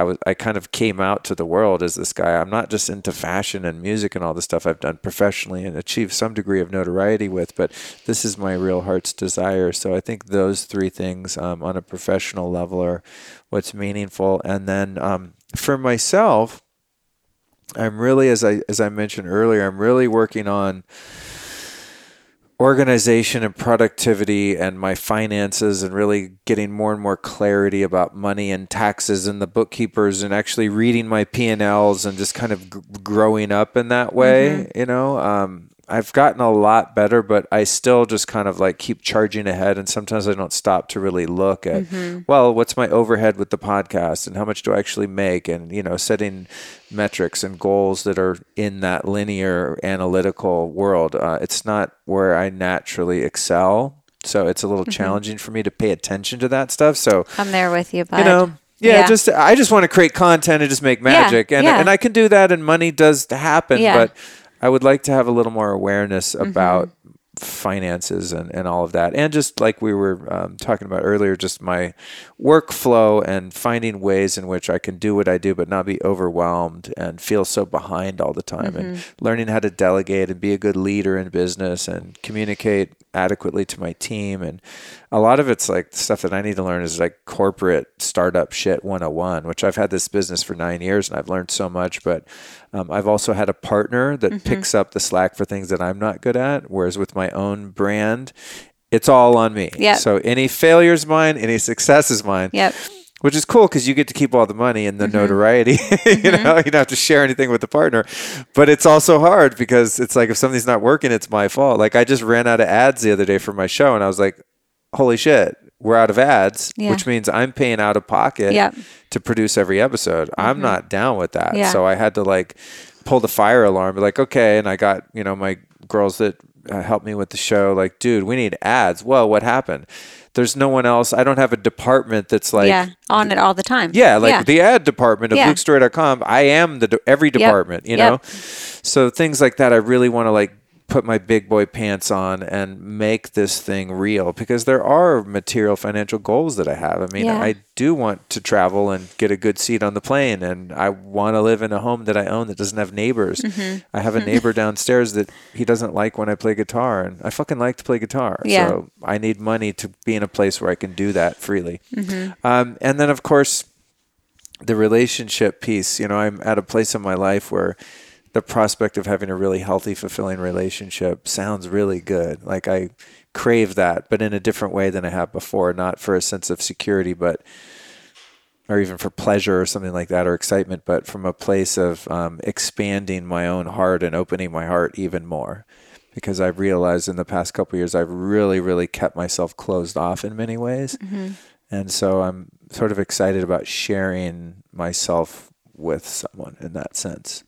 I was I kind of came out to the world as this guy. I'm not just into fashion and music and all the stuff I've done professionally and achieved some degree of notoriety with, but this is my real heart's desire. So I think those three things um, on a professional level are what's meaningful. And then um, for myself, I'm really, as I as I mentioned earlier, I'm really working on organization and productivity and my finances and really getting more and more clarity about money and taxes and the bookkeepers and actually reading my P&Ls and just kind of g- growing up in that way, mm-hmm. you know. Um, I've gotten a lot better, but I still just kind of like keep charging ahead. And sometimes I don't stop to really look at, mm-hmm. well, what's my overhead with the podcast and how much do I actually make? And, you know, setting metrics and goals that are in that linear analytical world. Uh, it's not where I naturally excel. So it's a little mm-hmm. challenging for me to pay attention to that stuff. So I'm there with you, bud. You know, yeah, yeah, just I just want to create content and just make magic, yeah, and yeah. and I can do that, and money does happen. But I would like to have a little more awareness mm-hmm. Finances and, and all of that. And just like we were um, talking about earlier, just my workflow and finding ways in which I can do what I do, but not be overwhelmed and feel so behind all the time. Mm-hmm. And learning how to delegate and be a good leader in business and communicate adequately to my team. And a lot of it's like stuff that I need to learn is like corporate startup shit 101, which I've had this business for nine years and I've learned so much. But um, I've also had a partner that mm-hmm. picks up the slack for things that I'm not good at. Whereas with my own brand, it's all on me. Yep. So any failure is mine, any success is mine. Yep which is cool because you get to keep all the money and the mm-hmm. notoriety. you mm-hmm. know, you don't have to share anything with the partner. But it's also hard because it's like if something's not working, it's my fault. Like I just ran out of ads the other day for my show, and I was like, "Holy shit, we're out of ads," yeah. which means I'm paying out of pocket yep. to produce every episode. Mm-hmm. I'm not down with that, yeah. so I had to like pull the fire alarm. Like, okay, and I got you know my girls that uh, helped me with the show. Like, dude, we need ads. Well, what happened? there's no one else. I don't have a department that's like yeah on it all the time. Yeah, like yeah. the ad department of yeah. lukestorey.com. I am the every department, yep. you know. Yep. So things like that, I really want to like put my big boy pants on and make this thing real because there are material financial goals that I have. I mean, yeah. I do want to travel and get a good seat on the plane and I want to live in a home that I own that doesn't have neighbors. Mm-hmm. I have a neighbor downstairs that he doesn't like when I play guitar and I fucking like to play guitar. Yeah. So I need money to be in a place where I can do that freely. Mm-hmm. Um, and then of course the relationship piece, you know, I'm at a place in my life where the prospect of having a really healthy, fulfilling relationship sounds really good. Like I crave that, but in a different way than I have before, not for a sense of security, but or even for pleasure or something like that or excitement, but from a place of um, expanding my own heart and opening my heart even more. Because I've realized in the past couple years, I've really, really kept myself closed off in many ways. Mm-hmm. And so I'm sort of excited about sharing myself with someone in that sense.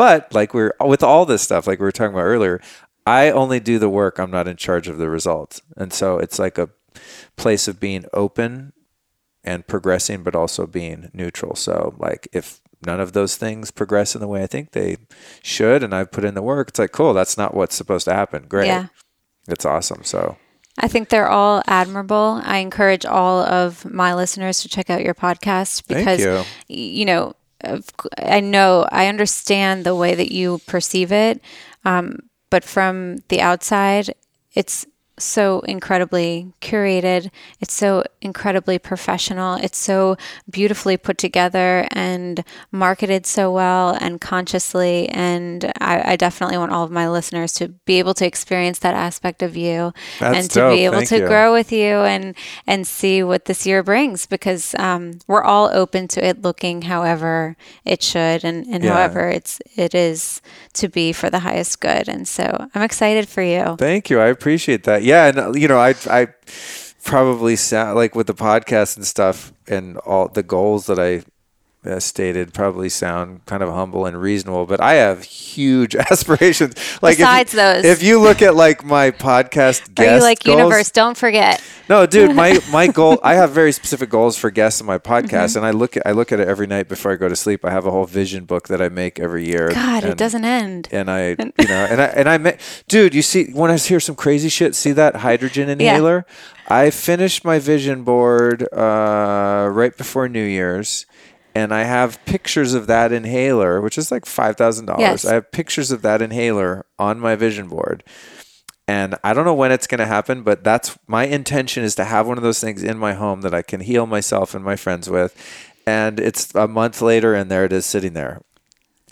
But like we're with all this stuff, like we were talking about earlier, I only do the work. I'm not in charge of the results. And so it's like a place of being open and progressing, but also being neutral. So like if none of those things progress in the way I think they should, and I've put in the work, it's like, cool, that's not what's supposed to happen. Great. Yeah. It's awesome. So I think they're all admirable. I encourage all of my listeners to check out your podcast because you. you. know I know, I understand the way that you perceive it, um, but from the outside, it's so incredibly curated. It's so incredibly professional. It's so beautifully put together and marketed so well and consciously. And I, I definitely want all of my listeners to be able to experience that aspect of you That's and to dope. be able Thank to you. grow with you and and see what this year brings because um, we're all open to it looking however it should and, and yeah. however it's it is to be for the highest good. And so I'm excited for you. Thank you. I appreciate that. Yeah, and uh, you know, I I probably sound like with the podcast and stuff and all the goals that I uh, stated probably sound kind of humble and reasonable, but I have huge aspirations. Like besides if, those, if you look at like my podcast, are you like goals, universe? Don't forget. No, dude, my my goal. I have very specific goals for guests in my podcast, mm-hmm. and I look at I look at it every night before I go to sleep. I have a whole vision book that I make every year. God, and, it doesn't end. And I, you know, and I and I met, dude. You see, when I hear some crazy shit, see that hydrogen inhaler? Yeah. I finished my vision board uh, right before New Year's and I have pictures of that inhaler, which is like five thousand Yes. dollars. I have pictures of that inhaler on my vision board. And I don't know when it's going to happen, but that's my intention is to have one of those things in my home that I can heal myself and my friends with. And it's a month later, and there it is sitting there.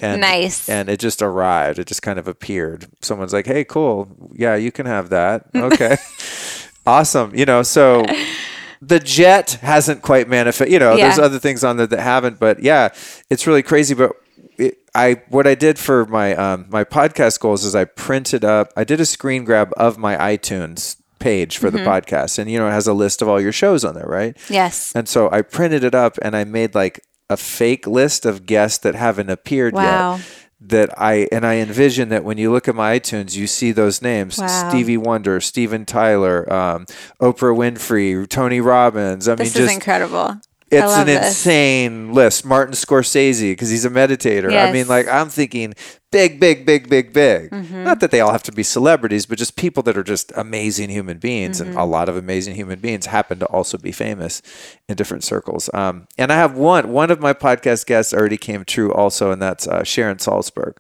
And, Nice. And it just arrived. It just kind of appeared. Someone's like, "Hey, cool. Yeah, you can have that. Okay, awesome. You know, so the jet hasn't quite manifest. You know, there's other things on there that haven't, but yeah, it's really crazy. But it, I what I did for my um, my podcast goals is I printed up. I did a screen grab of my iTunes page for Mm-hmm. the podcast, and you know, it has a list of all your shows on there, right? Yes. And so I printed it up and I made like a fake list of guests that haven't appeared Wow. yet. That I and I envision that when you look at my iTunes, you see those names: Wow. Stevie Wonder, Steven Tyler, um, Oprah Winfrey, Tony Robbins. I This mean, is just incredible. It's an this. insane list. Martin Scorsese, because he's a meditator. I mean, like I'm thinking big, big, big, big, big. Mm-hmm. Not that they all have to be celebrities, but just people that are just amazing human beings, and Mm-hmm. a lot of amazing human beings happen to also be famous in different circles. Um, and I have one. One of my podcast guests already came true, also, and that's uh, Sharon Salzberg.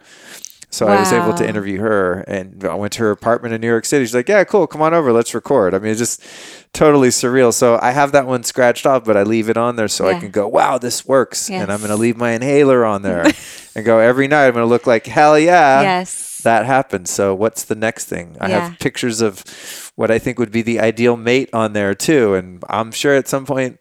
So I was able to interview her, and I went to her apartment in New York City. She's like, "Yeah, cool, come on over, let's record." I mean, it's just totally surreal. So I have that one scratched off, but I leave it on there so I can go, "Wow, this works," and I'm going to leave my inhaler on there and go every night. I'm going to look like hell yeah. Yes. That happened. So what's the next thing? I Yeah. have pictures of what I think would be the ideal mate on there too, and I'm sure at some point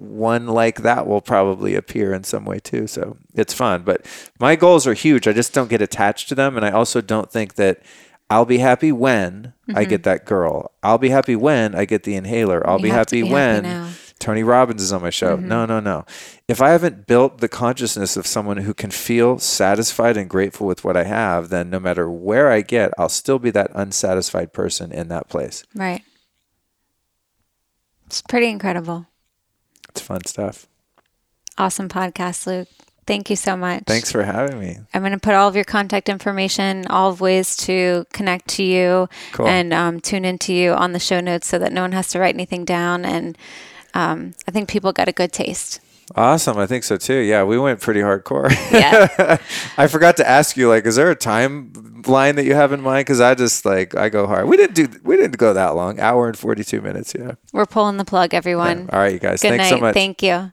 one like that will probably appear in some way too. So it's fun. But my goals are huge. I just don't get attached to them. And I also don't think that I'll be happy when I mm-hmm. get that girl. I'll be happy when I get the inhaler. I'll be happy be happy when now. Tony Robbins is on my show. Mm-hmm. No, no, no. If I haven't built the consciousness of someone who can feel satisfied and grateful with what I have, then no matter where I get, I'll still be that unsatisfied person in that place. Right. It's pretty incredible. It's fun stuff. Awesome podcast, Luke. Thank you so much. Thanks for having me. I'm going to put all of your contact information, all of ways to connect to you Cool. and um, tune into you on the show notes so that no one has to write anything down. And um, I think people got a good taste. Awesome. I think so too. Yeah, we went pretty hardcore. Yeah. I forgot to ask you, like, is there a timeline that you have in mind? Because I just like I go hard. We didn't do. We didn't go that long. Hour and forty two minutes. Yeah. We're pulling the plug, everyone. All right, you guys. Good Thanks night. so much. Thank you.